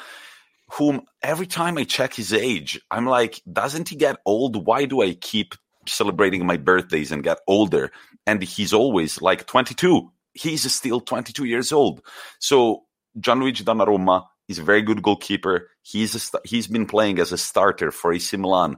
whom every time I check his age, I'm like, doesn't he get old? Why do I keep celebrating my birthdays and get older? And he's always like 22. He's still 22 years old. So Gianluigi Donnarumma is a very good goalkeeper. He's a, he's been playing as a starter for AC Milan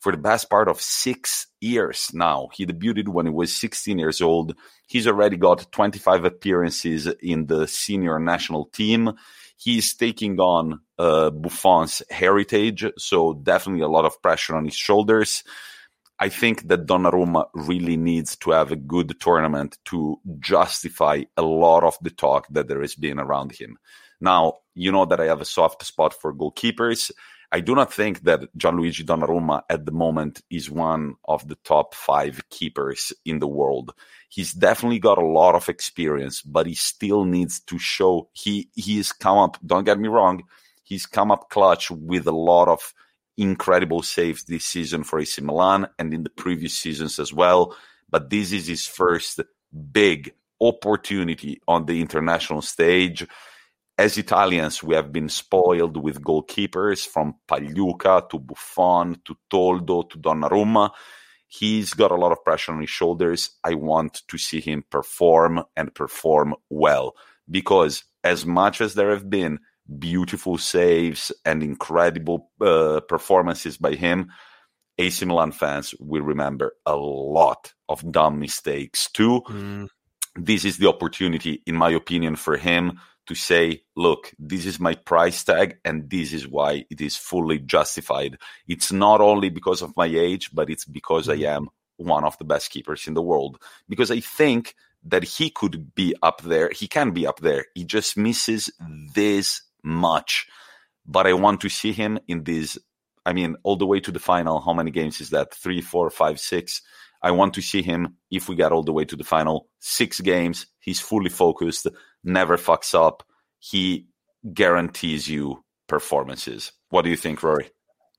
for the best part of six years now. He debuted when he was 16 years old. He's already got 25 appearances in the senior national team. He's taking on uh, Buffon's heritage, so definitely a lot of pressure on his shoulders. I think that Donnarumma really needs to have a good tournament to justify a lot of the talk that there has been around him. Now, you know that I have a soft spot for goalkeepers. I do not think that Gianluigi Donnarumma at the moment is one of the top five keepers in the world. He's definitely got a lot of experience, but he still needs to show he he's come up. Don't get me wrong, he's come up clutch with a lot of incredible saves this season for AC Milan and in the previous seasons as well. But this is his first big opportunity on the international stage as Italians, we have been spoiled with goalkeepers from Pagliuca to Buffon to Toldo to Donnarumma. He's got a lot of pressure on his shoulders. I want to see him perform and perform well because, as much as there have been beautiful saves and incredible uh, performances by him, AC Milan fans will remember a lot of dumb mistakes too. Mm. This is the opportunity, in my opinion, for him to say, look, this is my price tag and this is why it is fully justified. It's not only because of my age, but it's because I mm-hmm. am one of the best keepers in the world. Because I think that he could be up there. He can be up there. He just misses this much. But I want to see him in this. I mean, all the way to the final. How many games is that? Three, four, five, six. I want to see him if we get all the way to the final. Six games. He's fully focused never fucks up. He guarantees you performances. What do you think, Ruairi?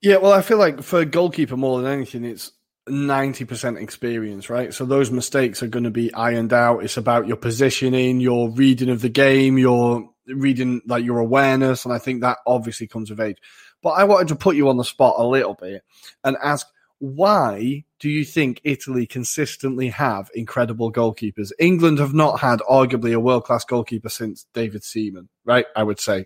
Yeah, well, I feel like for a goalkeeper more than anything, it's 90% experience, right? So those mistakes are going to be ironed out. It's about your positioning, your reading of the game, your reading, like your awareness. And I think that obviously comes with age. But I wanted to put you on the spot a little bit and ask why do you think Italy consistently have incredible goalkeepers? England have not had arguably a world class goalkeeper since David Seaman, right? I would say.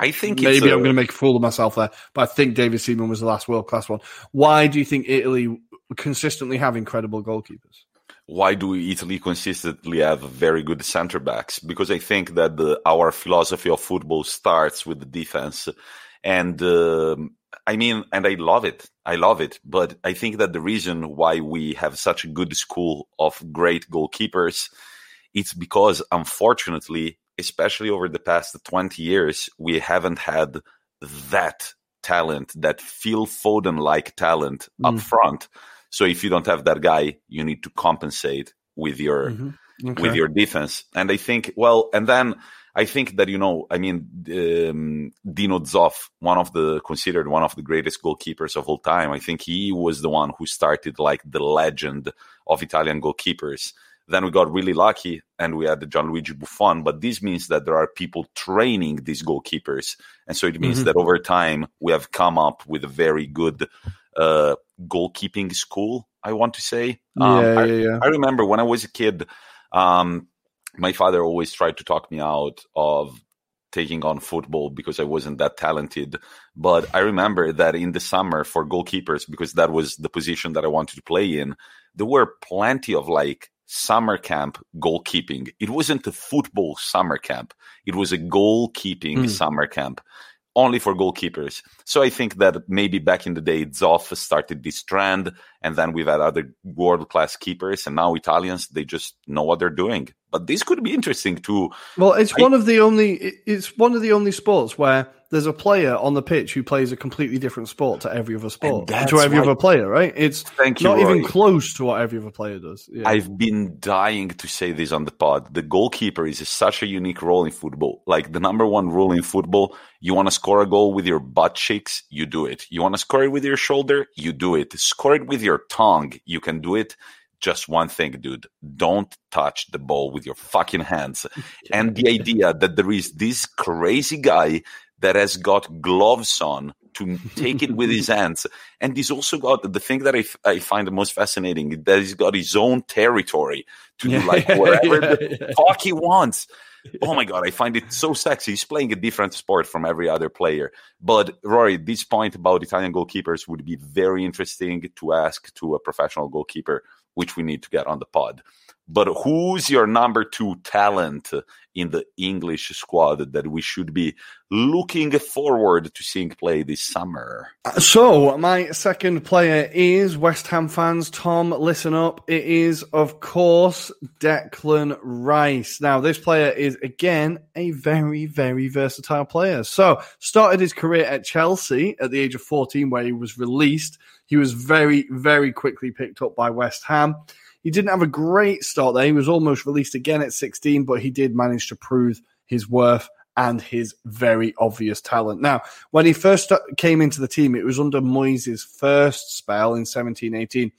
I think maybe i I'm going to make a fool of myself there, but I think David Seaman was the last world class one. Why do you think Italy consistently have incredible goalkeepers? Why do Italy consistently have very good center backs? Because I think that the, our philosophy of football starts with the defense, and um, I mean, and I love it. I love it. But I think that the reason why we have such a good school of great goalkeepers, it's because unfortunately, especially over the past 20 years, we haven't had that talent, that Phil Foden like talent mm. up front. So if you don't have that guy, you need to compensate with your mm-hmm. okay. with your defense. And I think, well, and then I think that you know, I mean, um, Dino Zoff, one of the considered one of the greatest goalkeepers of all time. I think he was the one who started like the legend of Italian goalkeepers. Then we got really lucky and we had the Gianluigi Buffon. But this means that there are people training these goalkeepers. And so it means mm-hmm. that over time we have come up with a very good uh, goalkeeping school, I want to say. Um, yeah, yeah, yeah. I, I, remember when I was a kid, um, my father always tried to talk me out of taking on football because I wasn't that talented. But I remember that in the summer for goalkeepers, because that was the position that I wanted to play in, there were plenty of like summer camp goalkeeping. It wasn't a football summer camp, it was a goalkeeping mm. summer camp only for goalkeepers. So I think that maybe back in the day, Zoff started this trend, and then we've had other world class keepers, and now Italians they just know what they're doing. But this could be interesting too. Well, it's I, one of the only it's one of the only sports where there's a player on the pitch who plays a completely different sport to every other sport, to every other player, right? It's Thank not you, even close to what every other player does. Yeah. I've been dying to say this on the pod. The goalkeeper is such a unique role in football. Like the number one rule in football, you want to score a goal with your butt cheeks, you do it. You want to score it with your shoulder, you do it. Score it with your tongue, you can do it just one thing, dude. Don't touch the ball with your fucking hands. [LAUGHS] and the idea that there is this crazy guy that has got gloves on to take it with [LAUGHS] his hands. And he's also got the thing that I, f- I find the most fascinating that he's got his own territory to do like [LAUGHS] whatever yeah, the yeah. fuck he wants. Oh my god, I find it so sexy. He's playing a different sport from every other player. But Ruairi, this point about Italian goalkeepers would be very interesting to ask to a professional goalkeeper, which we need to get on the pod. But who's your number two talent in the English squad that we should be looking forward to seeing play this summer? Uh, so, my second player is West Ham fans. Tom, listen up. It is, of course, Declan Rice. Now, this player is, again, a very, very versatile player. So, started his career at Chelsea at the age of 14, where he was released. He was very, very quickly picked up by West Ham. He didn't have a great start there. He was almost released again at 16, but he did manage to prove his worth and his very obvious talent. Now, when he first came into the team, it was under Moyes' first spell in 17 18.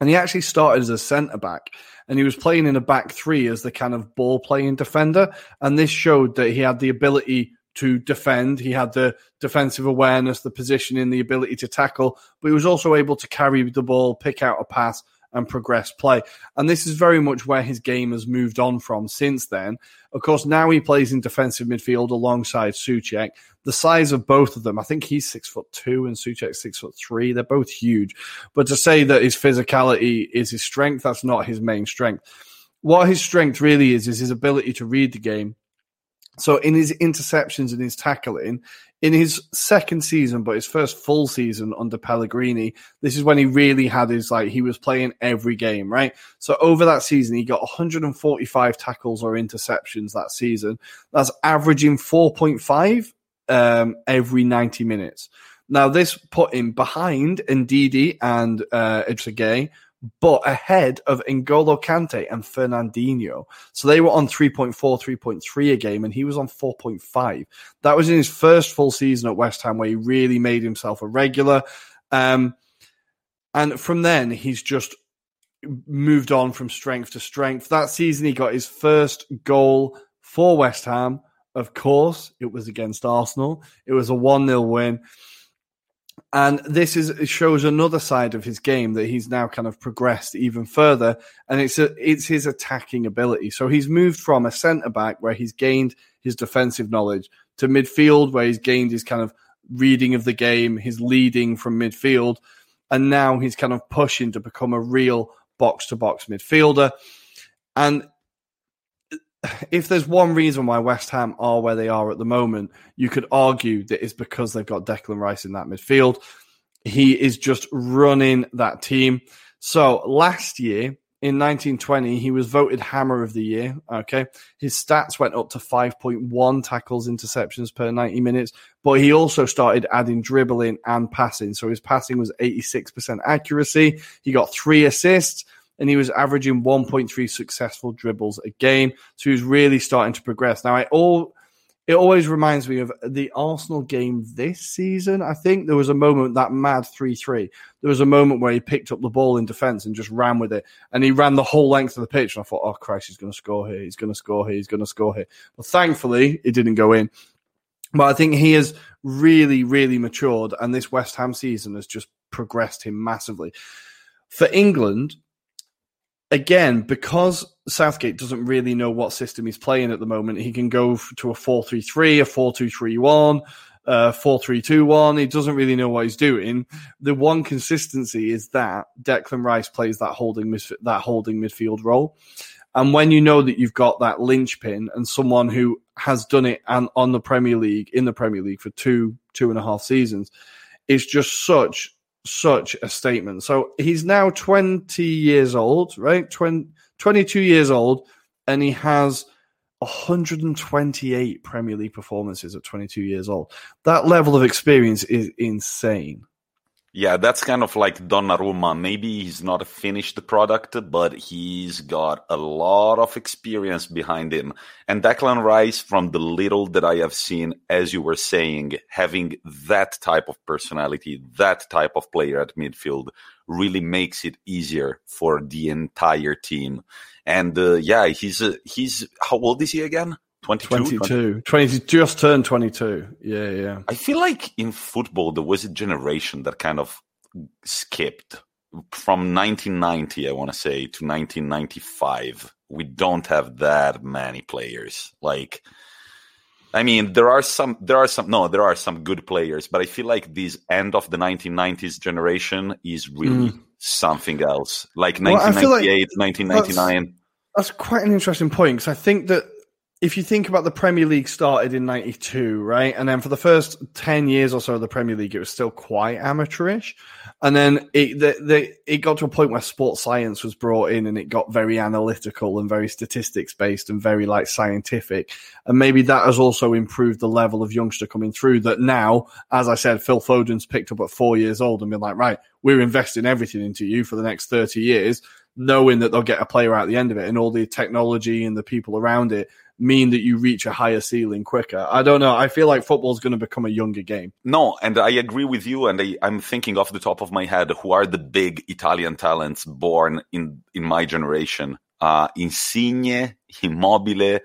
And he actually started as a centre back and he was playing in a back three as the kind of ball playing defender. And this showed that he had the ability to defend. He had the defensive awareness, the positioning, the ability to tackle, but he was also able to carry the ball, pick out a pass, and progress play. And this is very much where his game has moved on from since then. Of course, now he plays in defensive midfield alongside Soucek. The size of both of them, I think he's six foot two and Soucek six foot three. They're both huge. But to say that his physicality is his strength, that's not his main strength. What his strength really is, is his ability to read the game. So in his interceptions and his tackling, in his second season, but his first full season under Pellegrini, this is when he really had his like he was playing every game, right? So over that season, he got 145 tackles or interceptions that season. That's averaging 4.5 um, every 90 minutes. Now this put him behind Ndidi and uh, Gueye but ahead of N'Golo Kante and Fernandinho. So they were on 3.4, 3.3 a game, and he was on 4.5. That was in his first full season at West Ham, where he really made himself a regular. Um, and from then, he's just moved on from strength to strength. That season, he got his first goal for West Ham. Of course, it was against Arsenal. It was a 1 0 win. And this is shows another side of his game that he's now kind of progressed even further, and it's a, it's his attacking ability. So he's moved from a centre back where he's gained his defensive knowledge to midfield, where he's gained his kind of reading of the game, his leading from midfield, and now he's kind of pushing to become a real box to box midfielder. And if there's one reason why West Ham are where they are at the moment, you could argue that it's because they've got Declan Rice in that midfield. He is just running that team. So last year, in 1920, he was voted Hammer of the Year. Okay. His stats went up to 5.1 tackles, interceptions per 90 minutes, but he also started adding dribbling and passing. So his passing was 86% accuracy. He got three assists and he was averaging 1.3 successful dribbles a game. So he was really starting to progress. Now, I all it always reminds me of the Arsenal game this season. I think there was a moment that mad 3 3. There was a moment where he picked up the ball in defence and just ran with it. And he ran the whole length of the pitch. And I thought, oh, Christ, he's going to score here. He's going to score here. He's going to score here. But thankfully, it didn't go in. But I think he has really, really matured. And this West Ham season has just progressed him massively. For England, again, because Southgate doesn't really know what system he's playing at the moment, he can go to a 4 3 3, a 4 2 3 1, a 4 3 2 1. He doesn't really know what he's doing. The one consistency is that Declan Rice plays that holding, that holding midfield role. And when you know that you've got that linchpin and someone who has done it and on the Premier League, in the Premier League for two, two and a half seasons, it's just such such a statement. So he's now 20 years old, right? 20, 22 years old, and he has 128 Premier League performances at 22 years old. That level of experience is insane. Yeah, that's kind of like Donnarumma. Maybe he's not a finished product, but he's got a lot of experience behind him. And Declan Rice, from the little that I have seen, as you were saying, having that type of personality, that type of player at midfield really makes it easier for the entire team. And uh, yeah, he's uh, he's how old is he again? 22? 22. 20, just turned 22. Yeah, yeah. I feel like in football, there was a generation that kind of skipped from 1990, I want to say, to 1995. We don't have that many players. Like, I mean, there are some, there are some, no, there are some good players, but I feel like this end of the 1990s generation is really mm. something else. Like 1998, well, like 1999. That's, that's quite an interesting point because I think that if you think about the Premier League started in 92, right? And then for the first 10 years or so of the Premier League, it was still quite amateurish. And then it, the, the, it got to a point where sports science was brought in and it got very analytical and very statistics based and very like scientific. And maybe that has also improved the level of youngster coming through that now, as I said, Phil Foden's picked up at four years old and been like, right, we're investing everything into you for the next 30 years, knowing that they'll get a player out at the end of it and all the technology and the people around it mean that you reach a higher ceiling quicker. I don't know. I feel like football is going to become a younger game. No, and I agree with you. And I, am thinking off the top of my head who are the big Italian talents born in in my generation: uh, Insigne, Immobile,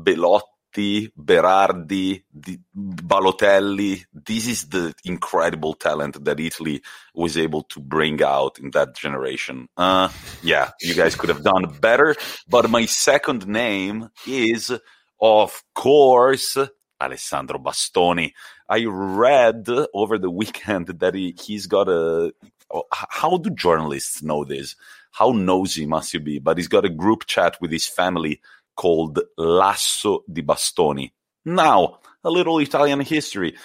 Belotti. Berardi, Di- Balotelli. This is the incredible talent that Italy was able to bring out in that generation. Uh, yeah, you guys could have done better. But my second name is, of course, Alessandro Bastoni. I read over the weekend [LAUGHS] that he, he's got a. How do journalists know this? How nosy must you be? But he's got a group chat with his family called L'asso di Bastoni. Now, a little Italian history.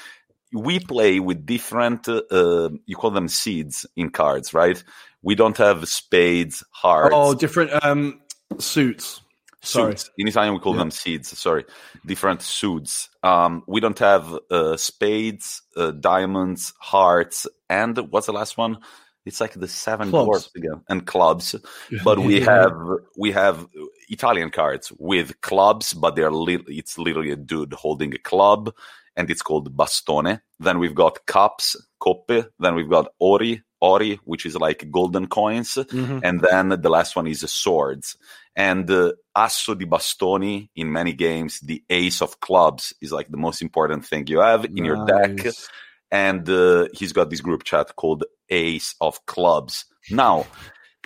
We play with different, uh, you call them seeds in cards, right? We don't have spades, hearts. Oh, different um, suits. Sorry. Suits. In Italian, we call yeah. them seeds. Sorry, different suits. Um, we don't have uh, spades, uh, diamonds, hearts, and what's the last one? It's like the seven clubs. dwarfs again and clubs. But we [LAUGHS] have we have Italian cards with clubs, but they're li- it's literally a dude holding a club, and it's called bastone. Then we've got cups, coppe. Then we've got ori, ori, which is like golden coins, mm-hmm. and then the last one is swords. And uh, asso di bastoni in many games, the ace of clubs is like the most important thing you have in nice. your deck and uh, he's got this group chat called Ace of Clubs. Now,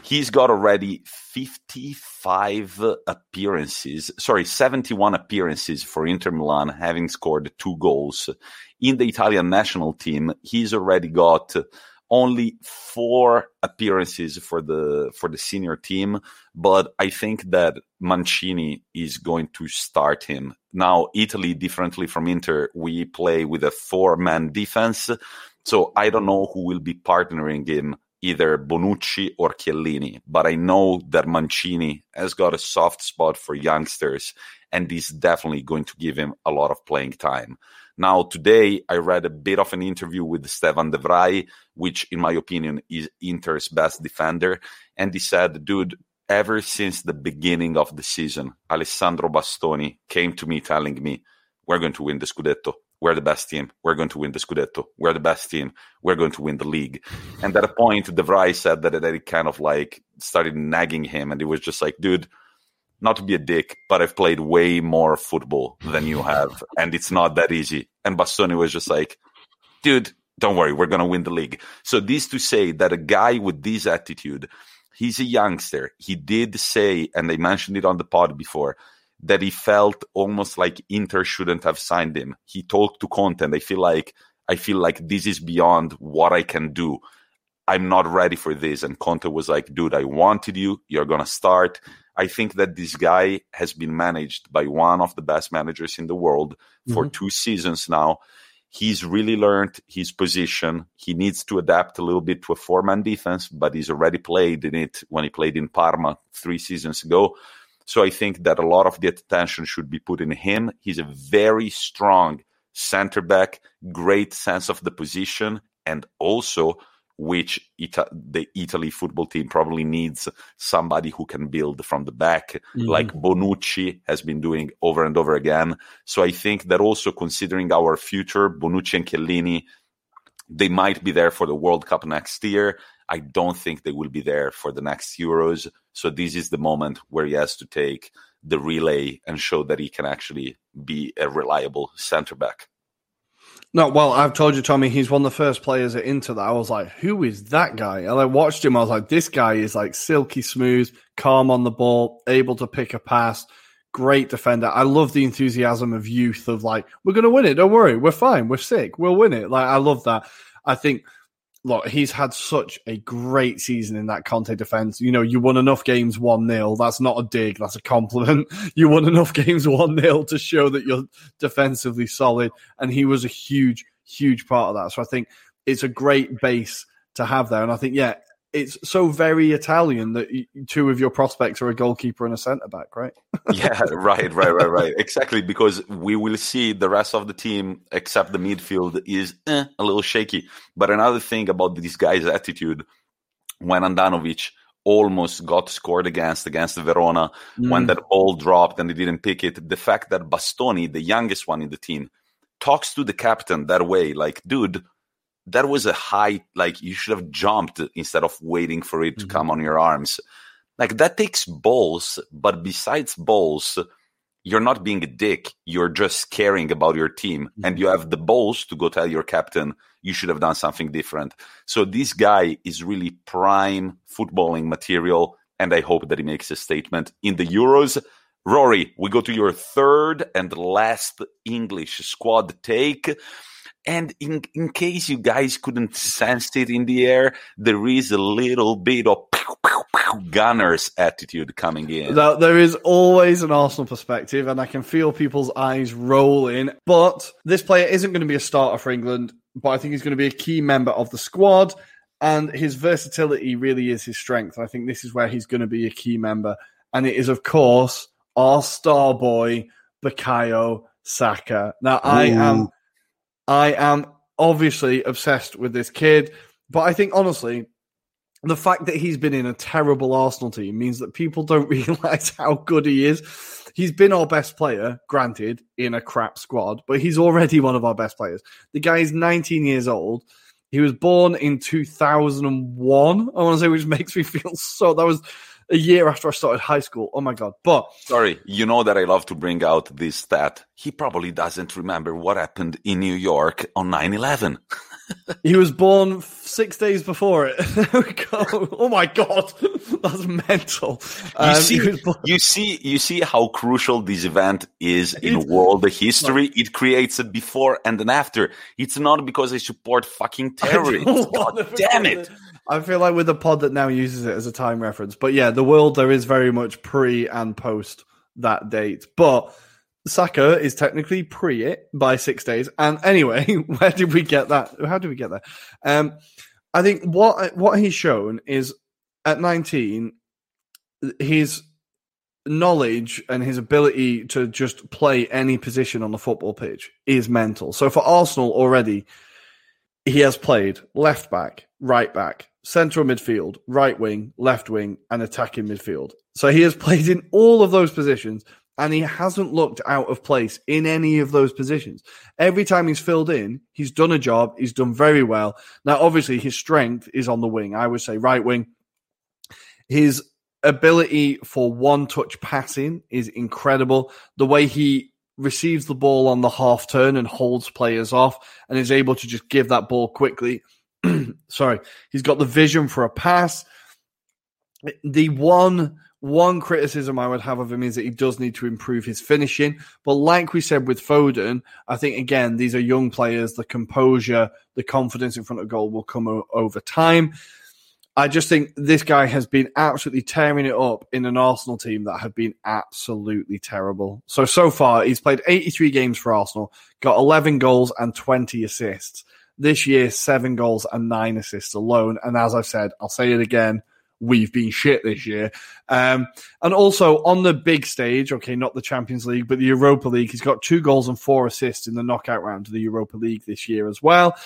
He's got already 55 appearances, sorry, 71 appearances for Inter Milan, having scored two goals. In the Italian national team, he's already got only four appearances for the for the senior team, but I think that Mancini is going to start him. Now, Italy, differently from Inter, we play with a four-man defense, so I don't know who will be partnering him, either Bonucci or Chiellini, but I know that Mancini has got a soft spot for youngsters, and he's definitely going to give him a lot of playing time. Now, today I read a bit of an interview with Stefan de Vrij, which, in my opinion, is Inter's best defender. And he said, dude, ever since the beginning of the season, Alessandro Bastoni came to me telling me, we're going to win the Scudetto. We're the best team. We're going to win the Scudetto. We're the best team. We're going to win the league. And at a point, De Vrij said that, that it kind of like started nagging him. And he was just like, dude, not to be a dick, but I've played way more football than you have, [LAUGHS] and it's not that easy. And Bastoni was just like, dude, don't worry, we're gonna win the league. So this to say that a guy with this attitude, he's a youngster. He did say, and I mentioned it on the pod before, that he felt almost like Inter shouldn't have signed him. He talked to Conte, and I feel like I feel like this is beyond what I can do. I'm not ready for this. And Conte was like, dude, I wanted you. You're gonna start. I think that this guy has been managed by one of the best managers in the world for mm-hmm. two seasons now. He's really learned his position. He needs to adapt a little bit to a four man defense, but he's already played in it when he played in Parma three seasons ago. So I think that a lot of the attention should be put in him. He's a very strong center back, great sense of the position, and also which Ita- the Italy football team probably needs somebody who can build from the back, mm. like Bonucci has been doing over and over again. So I think that also considering our future, Bonucci and Chiellini, they might be there for the World Cup next year. I don't think they will be there for the next Euros. So this is the moment where he has to take the relay and show that he can actually be a reliable centre back. No, well, I've told you, Tommi, he's one of the first players at Inter that I was like, who is that guy? And I watched him, I was like, this guy is like silky smooth, calm on the ball, able to pick a pass, great defender. I love the enthusiasm of youth of like, we're going to win it. Don't worry. We're fine. We're sick. We'll win it. Like, I love that. I think look, he's had such a great season in that Conte defense. You know, you won enough games 1 0. That's not a dig, that's a compliment. [LAUGHS] You won enough games 1 0 to show that you're defensively solid. And he was a huge, huge part of that. So I think it's a great base to have there. And I think, yeah, it's so very Italian that two of your prospects are a goalkeeper and a centre back, right? [LAUGHS] yeah, right, right, right, right. Exactly, because we will see the rest of the team, except the midfield, is eh, a little shaky. But another thing about this guy's attitude, when Handanovic almost got scored against against Verona, mm. when that ball dropped and he didn't pick it, the fact that Bastoni, the youngest one in the team, talks to the captain that way, like, dude that was a high like you should have jumped instead of waiting for it to mm-hmm. come on your arms. Like that takes balls but besides balls you're not being a dick. You're just caring about your team mm-hmm. and you have the balls to go tell your captain you should have done something different. So this guy is really prime footballing material and i hope that he makes a statement in the euros. Ruairi we go to your third and last english squad take and in, in case you guys couldn't sense it in the air, there is a little bit of pew, pew, pew, Gunners attitude coming in. Now, There is always an Arsenal perspective, and I can feel people's eyes rolling. But this player isn't going to be a starter for England, but I think he's going to be a key member of the squad. And his versatility really is his strength. I think this is where he's going to be a key member. And it is, of course, our star boy, Bukayo Saka. Now, Ooh. I am I am obviously obsessed with this kid, but I think honestly, the fact that he's been in a terrible Arsenal team means that people don't [LAUGHS] realize how good he is. He's been our best player, granted, in a crap squad, but he's already one of our best players. The guy is 19 years old. He was born in 2001, I want to say, which [LAUGHS] makes me feel so. That was a year after I started high school. Oh my god! But sorry, you know that I love to bring out this stat. He probably doesn't remember what happened in New York on 9/11. [LAUGHS] he was born six days before it. there we go. Oh my god, that's mental. Um, you see, you see, you see how crucial this event is in world history. It creates a before and an after. It's not because I support fucking terrorists. God damn it. I feel like with a pod that now uses it as a time reference, but yeah, the world there is very much pre and post that date, but Saka is technically pre it by six days. And anyway, [LAUGHS] where did we get that? How did we get there? Um, I think what what he's shown is at 19, his knowledge and his ability to just play any position on the football pitch is mental. So for Arsenal already, he has played left back, right back, central midfield, right wing, left wing, and attacking midfield. So he has [LAUGHS] played in all of those positions and he hasn't looked out of place in any of those positions. Every time he's filled in, he's done a job, he's done very well. Now, obviously, his strength is on the wing. I would say right wing. His ability for one touch passing is incredible. The way he receives the ball on the half turn and holds players off and is able to just give that ball quickly. [CLEARS THROAT] Sorry, he's got the vision for a pass. The one one criticism I would have of him is that he does need to improve his finishing. But like we said with Foden, I think again these are young players. The composure, the confidence in front of goal will come o- over time. I just think this guy has been absolutely tearing it up in an Arsenal team that have been absolutely terrible. So so far he's played 83 games for Arsenal, got 11 goals and 20 assists. This year, seven goals and nine assists alone. And as I've said, I'll say it again we've been shit this year. Um, and also on the big stage, okay, not the Champions League, but the Europa League, he's got two goals and four assists in the knockout round of the Europa League this year as well.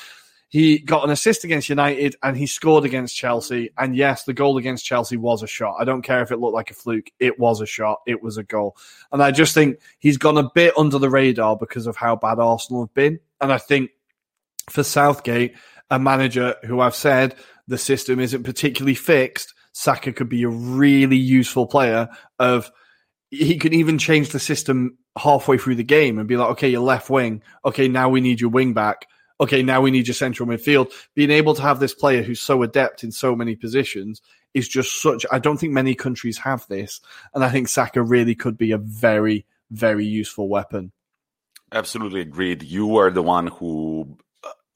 He got an assist against United and he scored against Chelsea. And yes, the goal against Chelsea was a shot. I don't care if it looked like a fluke. It was a shot. It was a goal. And I just think he's gone a bit under the radar because of how bad Arsenal have been. And I think for Southgate, a manager who I've said the system isn't particularly fixed, Saka could be a really useful player. Of he could even change the system halfway through the game and be like, okay, your left wing. Okay, now we need your wing back. Okay, now we need your central midfield. Being able to have this player who's so adept in so many positions is just such. I don't think many countries have this, and I think Saka really could be a very, very useful weapon. Absolutely agreed. You are the one who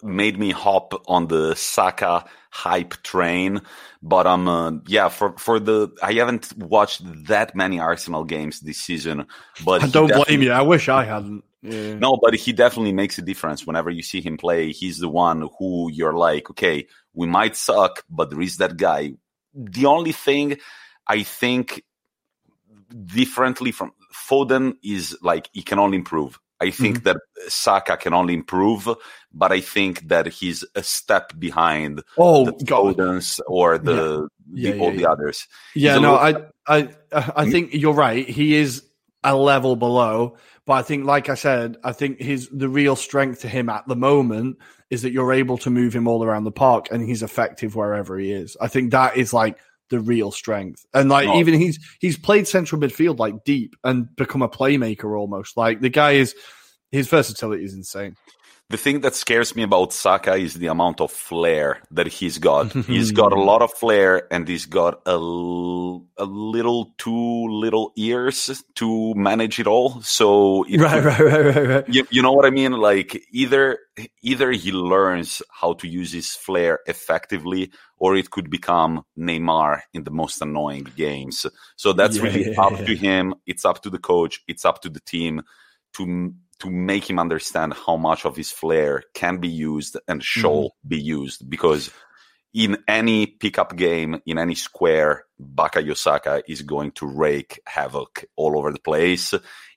made me hop on the Saka hype train. But um, uh, yeah, for for the I haven't watched that many Arsenal games this season. But I don't blame you. I wish I hadn't. Yeah. No, but he definitely makes a difference whenever you see him play. He's the one who you're like, okay, we might suck, but there is that guy. The only thing I think differently from Foden is like he can only improve. I think mm-hmm. that Saka can only improve, but I think that he's a step behind oh, the Fodens or the, yeah. the yeah, all yeah, the others. Yeah, no, little... I, I, I think you're right. He is a level below, but I think, like I said, I think his the real strength to him at the moment is that you're able to move him all around the park, and he's effective wherever he is. I think that is like the real strength. And like even he's he's played central midfield like deep and become a playmaker almost. Like the guy is his versatility is insane. The thing that scares me about Saka is the amount of flair that he's got. [LAUGHS] he's got a lot of flair and he's got a, l- a little too little ears to manage it all. So it right, could, right, right, right, right. You, you know what I mean? Like either either he learns how to use his flair effectively, or it could become Neymar in the most annoying games. So that's yeah, really yeah, up yeah. to him. It's up to the coach. It's up to the team to to make him understand how much of his flair can be used and shall mm-hmm. be used because in any pickup game in any square baka Saka is going to rake havoc all over the place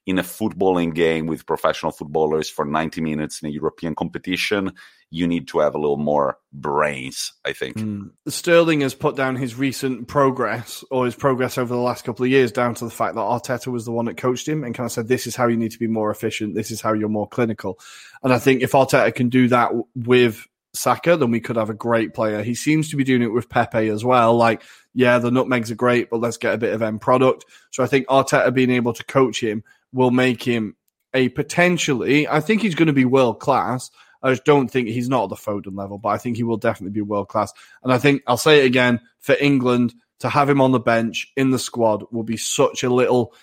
in a footballing game with professional footballers for 90 minutes in a European competition, you need to have a little more brains, I think. Mm. Sterling has put down his recent progress or his progress over the last couple of years down to the fact that Arteta was the one that coached him and kind of said, this is how you need to be more efficient. This is how you're more clinical. And I think if Arteta can do that with Saka, then we could have a great player. He seems to be doing it with Pepe as well. Like, yeah, the nutmegs are great, but let's get a bit of end product. So I think Arteta being able to coach him will make him a potentially, I think he's going to be world class. I just don't think he's not at the Foden level, but I think he will definitely be world class. And I think I'll say it again for England to have him on the bench in the squad will be such a little,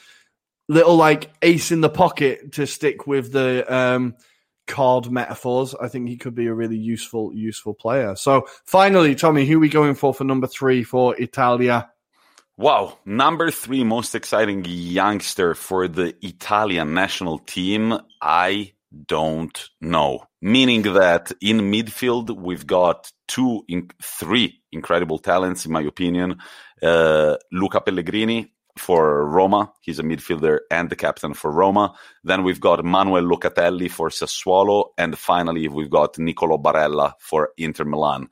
little like ace in the pocket to stick with the um, card metaphors. I think he could be a really useful, useful player. So finally, Tommi, who are we going for for number three for Italia? Wow, number three most exciting youngster for the Italian national team. I don't know. Meaning that in midfield, we've got two, in, three incredible talents, in my opinion. Uh, Luca Pellegrini for Roma. He's a midfielder and the captain for Roma. Then we've got Manuel Locatelli for Sassuolo. And finally, we've got Nicolo Barella for Inter Milan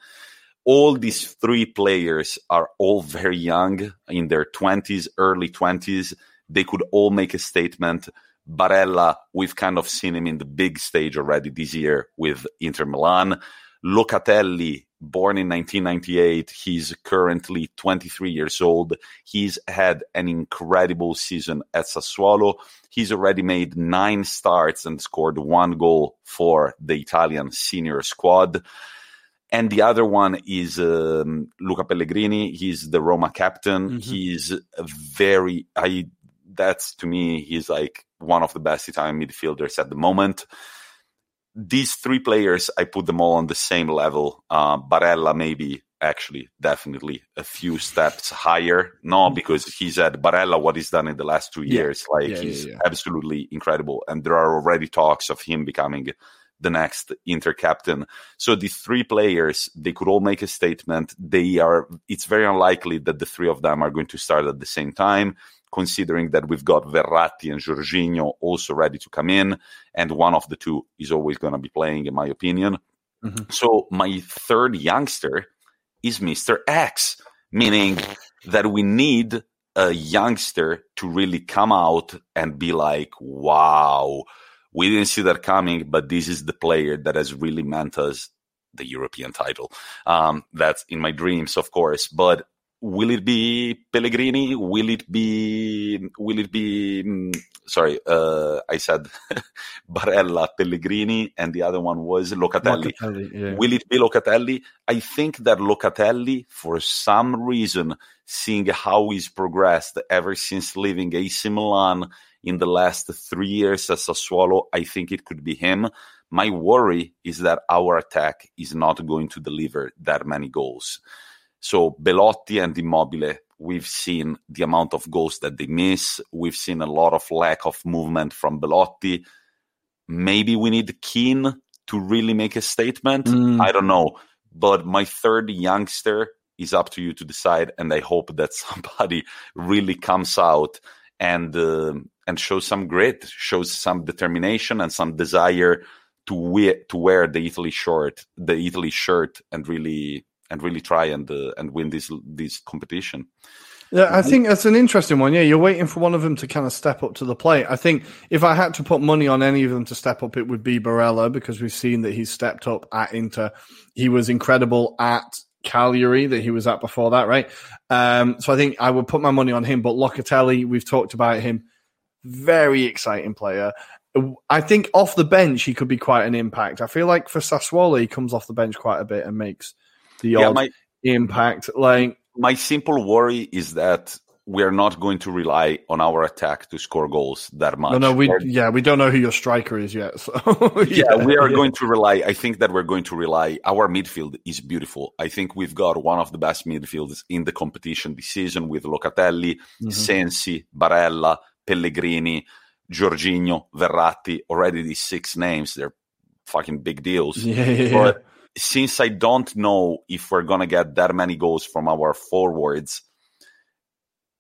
all these three players are all very young in their 20s, early 20s. They could all make a statement. Barella, we've kind of seen him in the big stage already this year with Inter Milan. Locatelli, born in 1998, he's currently 23 years old. He's had an incredible season at Sassuolo. He's already made nine starts and scored one goal for the Italian senior squad and the other one is um, Luca Pellegrini. He's the Roma captain. Mm-hmm. He's very I. That's to me, he's like one of the best Italian midfielders at the moment. These three players, I put them all on the same level. Uh, Barella, maybe actually, definitely a few steps higher. No, mm-hmm. because he's at Barella. What he's done in the last two years, yeah. like yeah, he's yeah, absolutely incredible. And there are already talks of him becoming the next Inter captain. So the three players, they could all make a statement. They are. It's very unlikely that the three of them are going to start at the same time. Considering that we've got Verratti and Jorginho also ready to come in, and one of the two is always going to be playing, in my opinion. Mm-hmm. So my third youngster is Mr. X, meaning that we need a youngster to really come out and be like, wow, we didn't see that coming, but this is the player that has really meant us the European title. Um, that's in my dreams, of course. But will it be Pellegrini? Will it be? Will it be? Mm, sorry, uh, I said [LAUGHS] Barella, Pellegrini, and the other one was Locatelli. Locatelli yeah. Will it be Locatelli? I think that Locatelli, for some reason, seeing how he's progressed ever since leaving AC Milan in the last three years as Sassuolo, I think it could be him. My worry is that our attack is not going to deliver that many goals. So Belotti and Immobile, we've seen the amount of goals that they miss. We've seen a lot of lack of movement from Belotti. Maybe we need Kean to really make a statement. Mm. I don't know. But my third youngster is up to you to decide. And I hope that [LAUGHS] somebody really comes out and uh, and shows some grit, shows some determination and some desire to wear to wear the Italy shirt, the Italy shirt, and really and really try and uh, and win this this competition. Yeah, I think that's an interesting one. Yeah, you're waiting for one of them to kind of step up to the plate. I think if I had to put money on any of them to step up, it would be Barella because we've seen that he's stepped up at Inter. He was incredible at Cagliari that he was at before that, right? Um, so I think I would put my money on him. But Locatelli, we've talked about him, very exciting player. I think off the bench he could be quite an impact. I feel like for Sassuolo he comes off the bench quite a bit and makes the yeah, odd my, impact. Like my simple worry is that we're not going to rely on our attack to score goals that much. No, no, we yeah, we don't know who your striker is yet. So [LAUGHS] yeah, yeah, we are yeah. going to rely. I think that we're going to rely. Our midfield is beautiful. I think we've got one of the best midfields in the competition this season with Locatelli, mm-hmm. Sensi, Barella, Pellegrini, Jorginho, Verratti. Already these six names, they're fucking big deals. Yeah, but since I don't know if we're gonna get that many goals from our forwards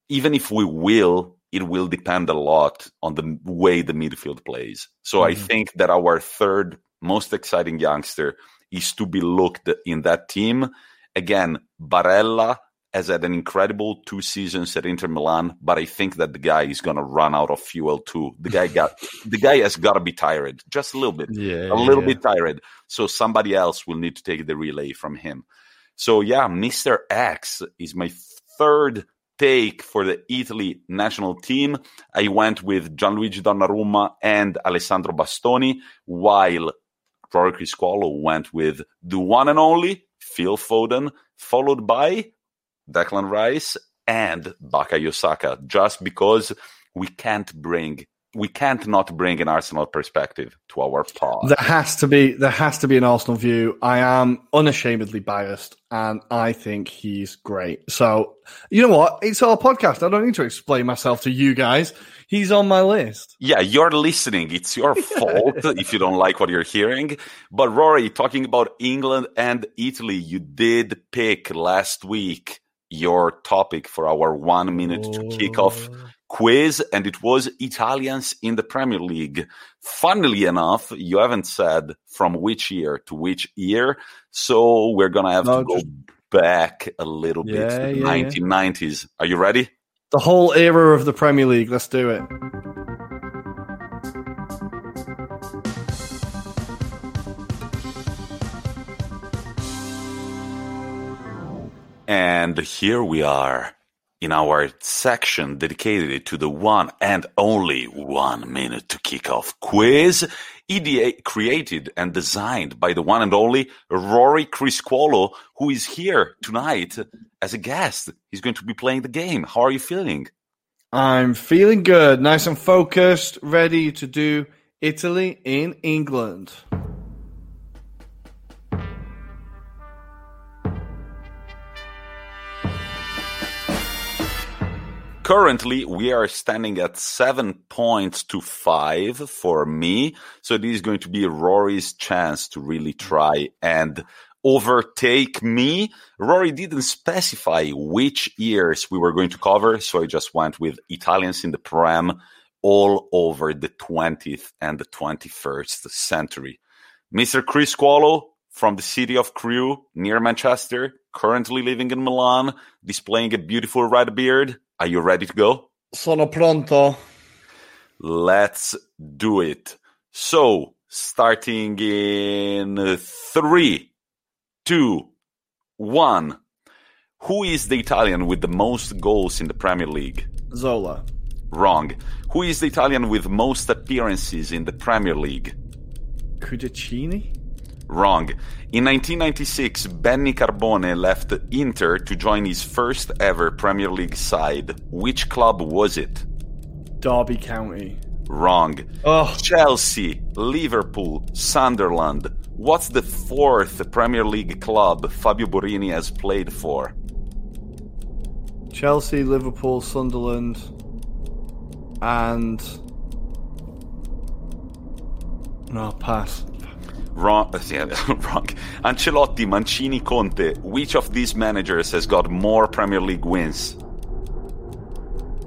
even if we will, it will depend a lot on the way the midfield plays. So mm-hmm. I think that our third most exciting youngster is to be looked in that team. Again, Barella has had an incredible two seasons at Inter Milan, but I think that the guy is going to run out of fuel too. The guy got [LAUGHS] the guy has got to be tired, just a little bit, yeah, a little yeah. bit tired. So somebody else will need to take the relay from him. So yeah, Mister X is my third take for the Italy national team, I went with Gianluigi Donnarumma and Alessandro Bastoni, while Ruairi Criscuolo went with the one and only Phil Foden, followed by Declan Rice and Bukayo Saka, just because we can't bring we can't not bring an Arsenal perspective to our pod. There has to be there has to be an Arsenal view. I am unashamedly biased, and I think he's great. So you know what? It's our podcast. I don't need to explain myself to you guys. He's on my list. Yeah, you're listening. It's your [LAUGHS] fault if you don't like what you're hearing. But Ruairi, talking about England and Italy, you did pick last week your topic for our one minute to kick off Oh. quiz, and it was Italians in the Premier League. Funnily enough, you haven't said from which year to which year, so we're gonna have No, to go just- back a little bit to the yeah, yeah. 1990s. Are you ready? The whole era of the Premier League. Let's do it. And here we are in our section dedicated to the one and only one minute to kick off quiz. EDA created and designed by the one and only Ruairi Criscuolo, who is here tonight as a guest. He's going to be playing the game. How are you feeling? I'm feeling good, nice and focused, ready to do Italy in England. Currently, we are standing at seven points to five for me. So this is going to be Ruairi's chance to really try and overtake me. Ruairi didn't specify which years we were going to cover. So I just went with Italians in the Prem all over the 20th and the 21st century. Mr. Criscuolo from the city of Crewe near Manchester, currently living in Milan, displaying a beautiful red beard. Are you ready to go? Sono pronto. Let's do it. So, starting in three, two, one. Who is the Italian with the most goals in the Premier League? Zola. Wrong. Who is the Italian with most appearances in the Premier League? Cudicini? Wrong. In 1996, Benny Carbone left Inter to join his first ever Premier League side. Which club was it? Derby County. Wrong. Oh, Chelsea, Liverpool, Sunderland. What's the fourth Premier League club Fabio Borini has played for? Chelsea, Liverpool, Sunderland, and no pass. Wrong. [LAUGHS] Yeah, wrong. Ancelotti, Mancini, Conte. Which of these managers has got more Premier League wins?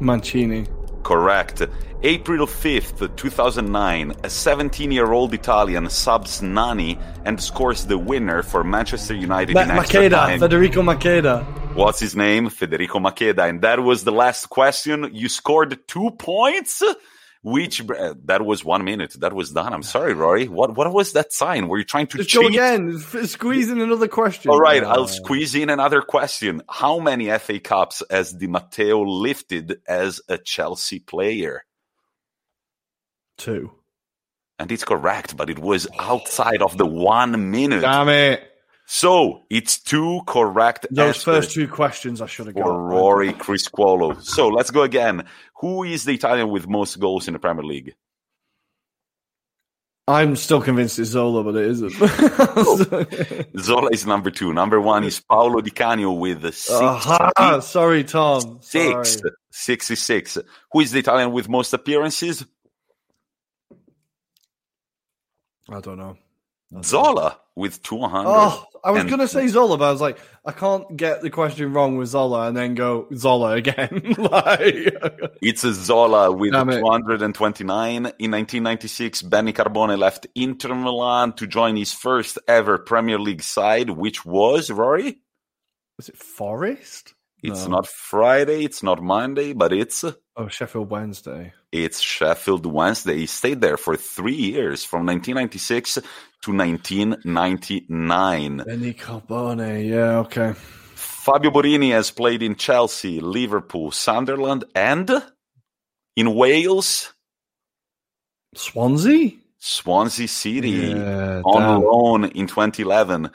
Mancini. Correct. April 5th, 2009, a 17 year old Italian subs Nani and scores the winner for Manchester United Ma- in extra Macheda. time. Federico Macheda. What's his name? Federico Macheda. And that was the last question. You scored two points, which uh, that was one minute. That was done. I'm sorry, Ruairi. What what was that sign? Were you trying to Just cheat? go again. F- Squeeze in another question. All right, Uh, I'll squeeze in another question. How many FA Cups has Di Matteo lifted as a Chelsea player? Two. And it's correct, but it was outside of the one minute. Damn it. So it's two correct Those first two questions I should have got. for Ruairi Criscuolo. So let's go again. Who is the Italian with most goals in the Premier League? I'm still convinced it's Zola, but it isn't. Oh. [LAUGHS] Zola is number two. Number one is Paolo Di Canio with six, Aha, sorry, Tom. Sorry. six, 66. Who is the Italian with most appearances? I don't know. Zola with 200. Oh, I was And- going to say Zola, but I was like, I can't get the question wrong with Zola and then go Zola again. [LAUGHS] like, It's a Zola with 229. In 1996, Benny Carbone left Inter Milan to join his first ever Premier League side, which was, Ruairi? was it Forest? It's No. not Friday, it's not Monday, but it's Oh, Sheffield Wednesday. it's Sheffield Wednesday. He stayed there for three years, from 1996 to 1999. Benny Carbone. Yeah, okay. Fabio Borini has played in Chelsea, Liverpool, Sunderland, and in Wales. Swansea? Swansea City yeah, on damn. loan in 2011.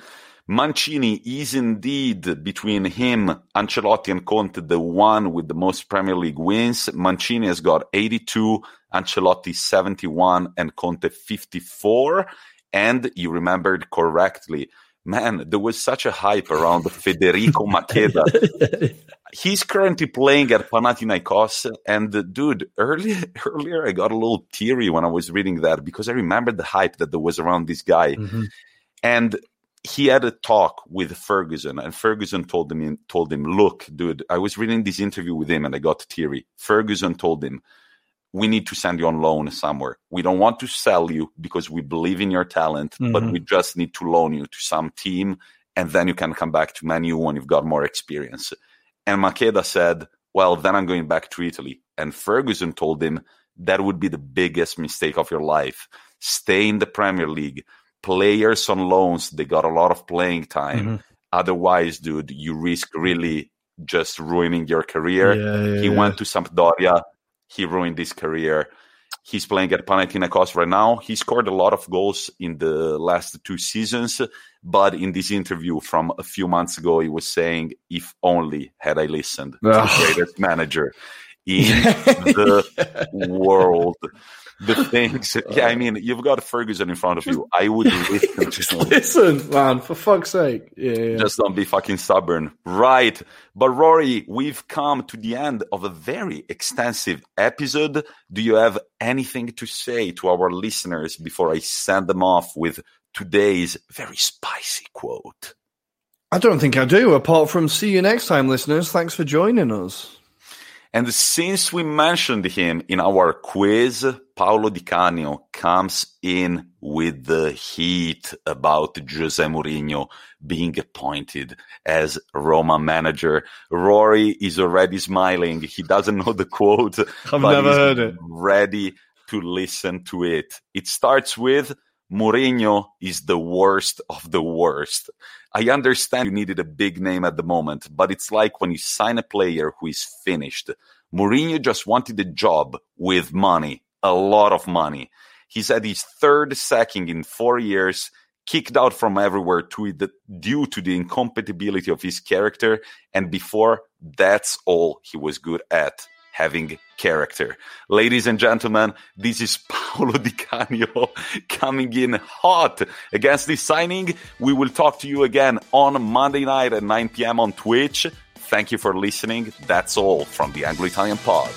Mancini is indeed between him, Ancelotti, and Conte the one with the most Premier League wins. Mancini has got 82, Ancelotti 71, and Conte 54. And you remembered correctly, man, there was such a hype around [LAUGHS] Federico Macheda. [LAUGHS] He's currently playing at Panathinaikos, and dude, earlier [LAUGHS] earlier I got a little teary when I was reading that because I remembered the hype that there was around this guy. Mm-hmm. And he had a talk with Ferguson, and Ferguson told him, told him, "Look, dude, I was reading this interview with him, and I got teary." Ferguson told him, "We need to send you on loan somewhere. We don't want to sell you because we believe in your talent, mm-hmm. but we just need to loan you to some team, and then you can come back to Manu when you've got more experience." And Macheda said, "Well, then I'm going back to Italy." And Ferguson told him that would be the biggest mistake of your life. Stay in the Premier League players on loans, they got a lot of playing time. Mm-hmm. Otherwise, dude, you risk really just ruining your career. Yeah, yeah, he yeah. went to Sampdoria, he ruined his career. He's playing at Panathinaikos right now. He scored a lot of goals in the last two seasons, but in this interview from a few months ago, he was saying, "If only had I listened to the greatest manager [LAUGHS] in the world." The things. [LAUGHS] Yeah, I mean, you've got Ferguson in front of you. I would [LAUGHS] listen [LAUGHS] Just listen, man, for fuck's sake. Yeah, yeah, Just don't be fucking stubborn. Right. But Ruairi, we've come to the end of a very extensive episode. Do you have anything to say to our listeners before I send them off with today's very spicy quote? I don't think I do, apart from see you next time, listeners. Thanks for joining us. And since we mentioned him in our quiz, Paolo Di Canio comes in with the heat about Jose Mourinho being appointed as Roma manager. Ruairi is already smiling. He doesn't know the quote. [LAUGHS] I've never heard it. Ready to listen to it. It starts with Mourinho is the worst of the worst. I understand you needed a big name at the moment, but it's like when you sign a player who is finished. Mourinho just wanted a job with money, a lot of money. He's had his third sacking in four years, kicked out from everywhere to the, due to the incompatibility of his character. And before, that's all he was good at having character. Ladies and gentlemen, this is [LAUGHS] Paolo Di Canio coming in hot against this signing. We will talk to you again on Monday night at 9 p.m. on Twitch. Thank you for listening. That's all from the Anglo Italian Pod.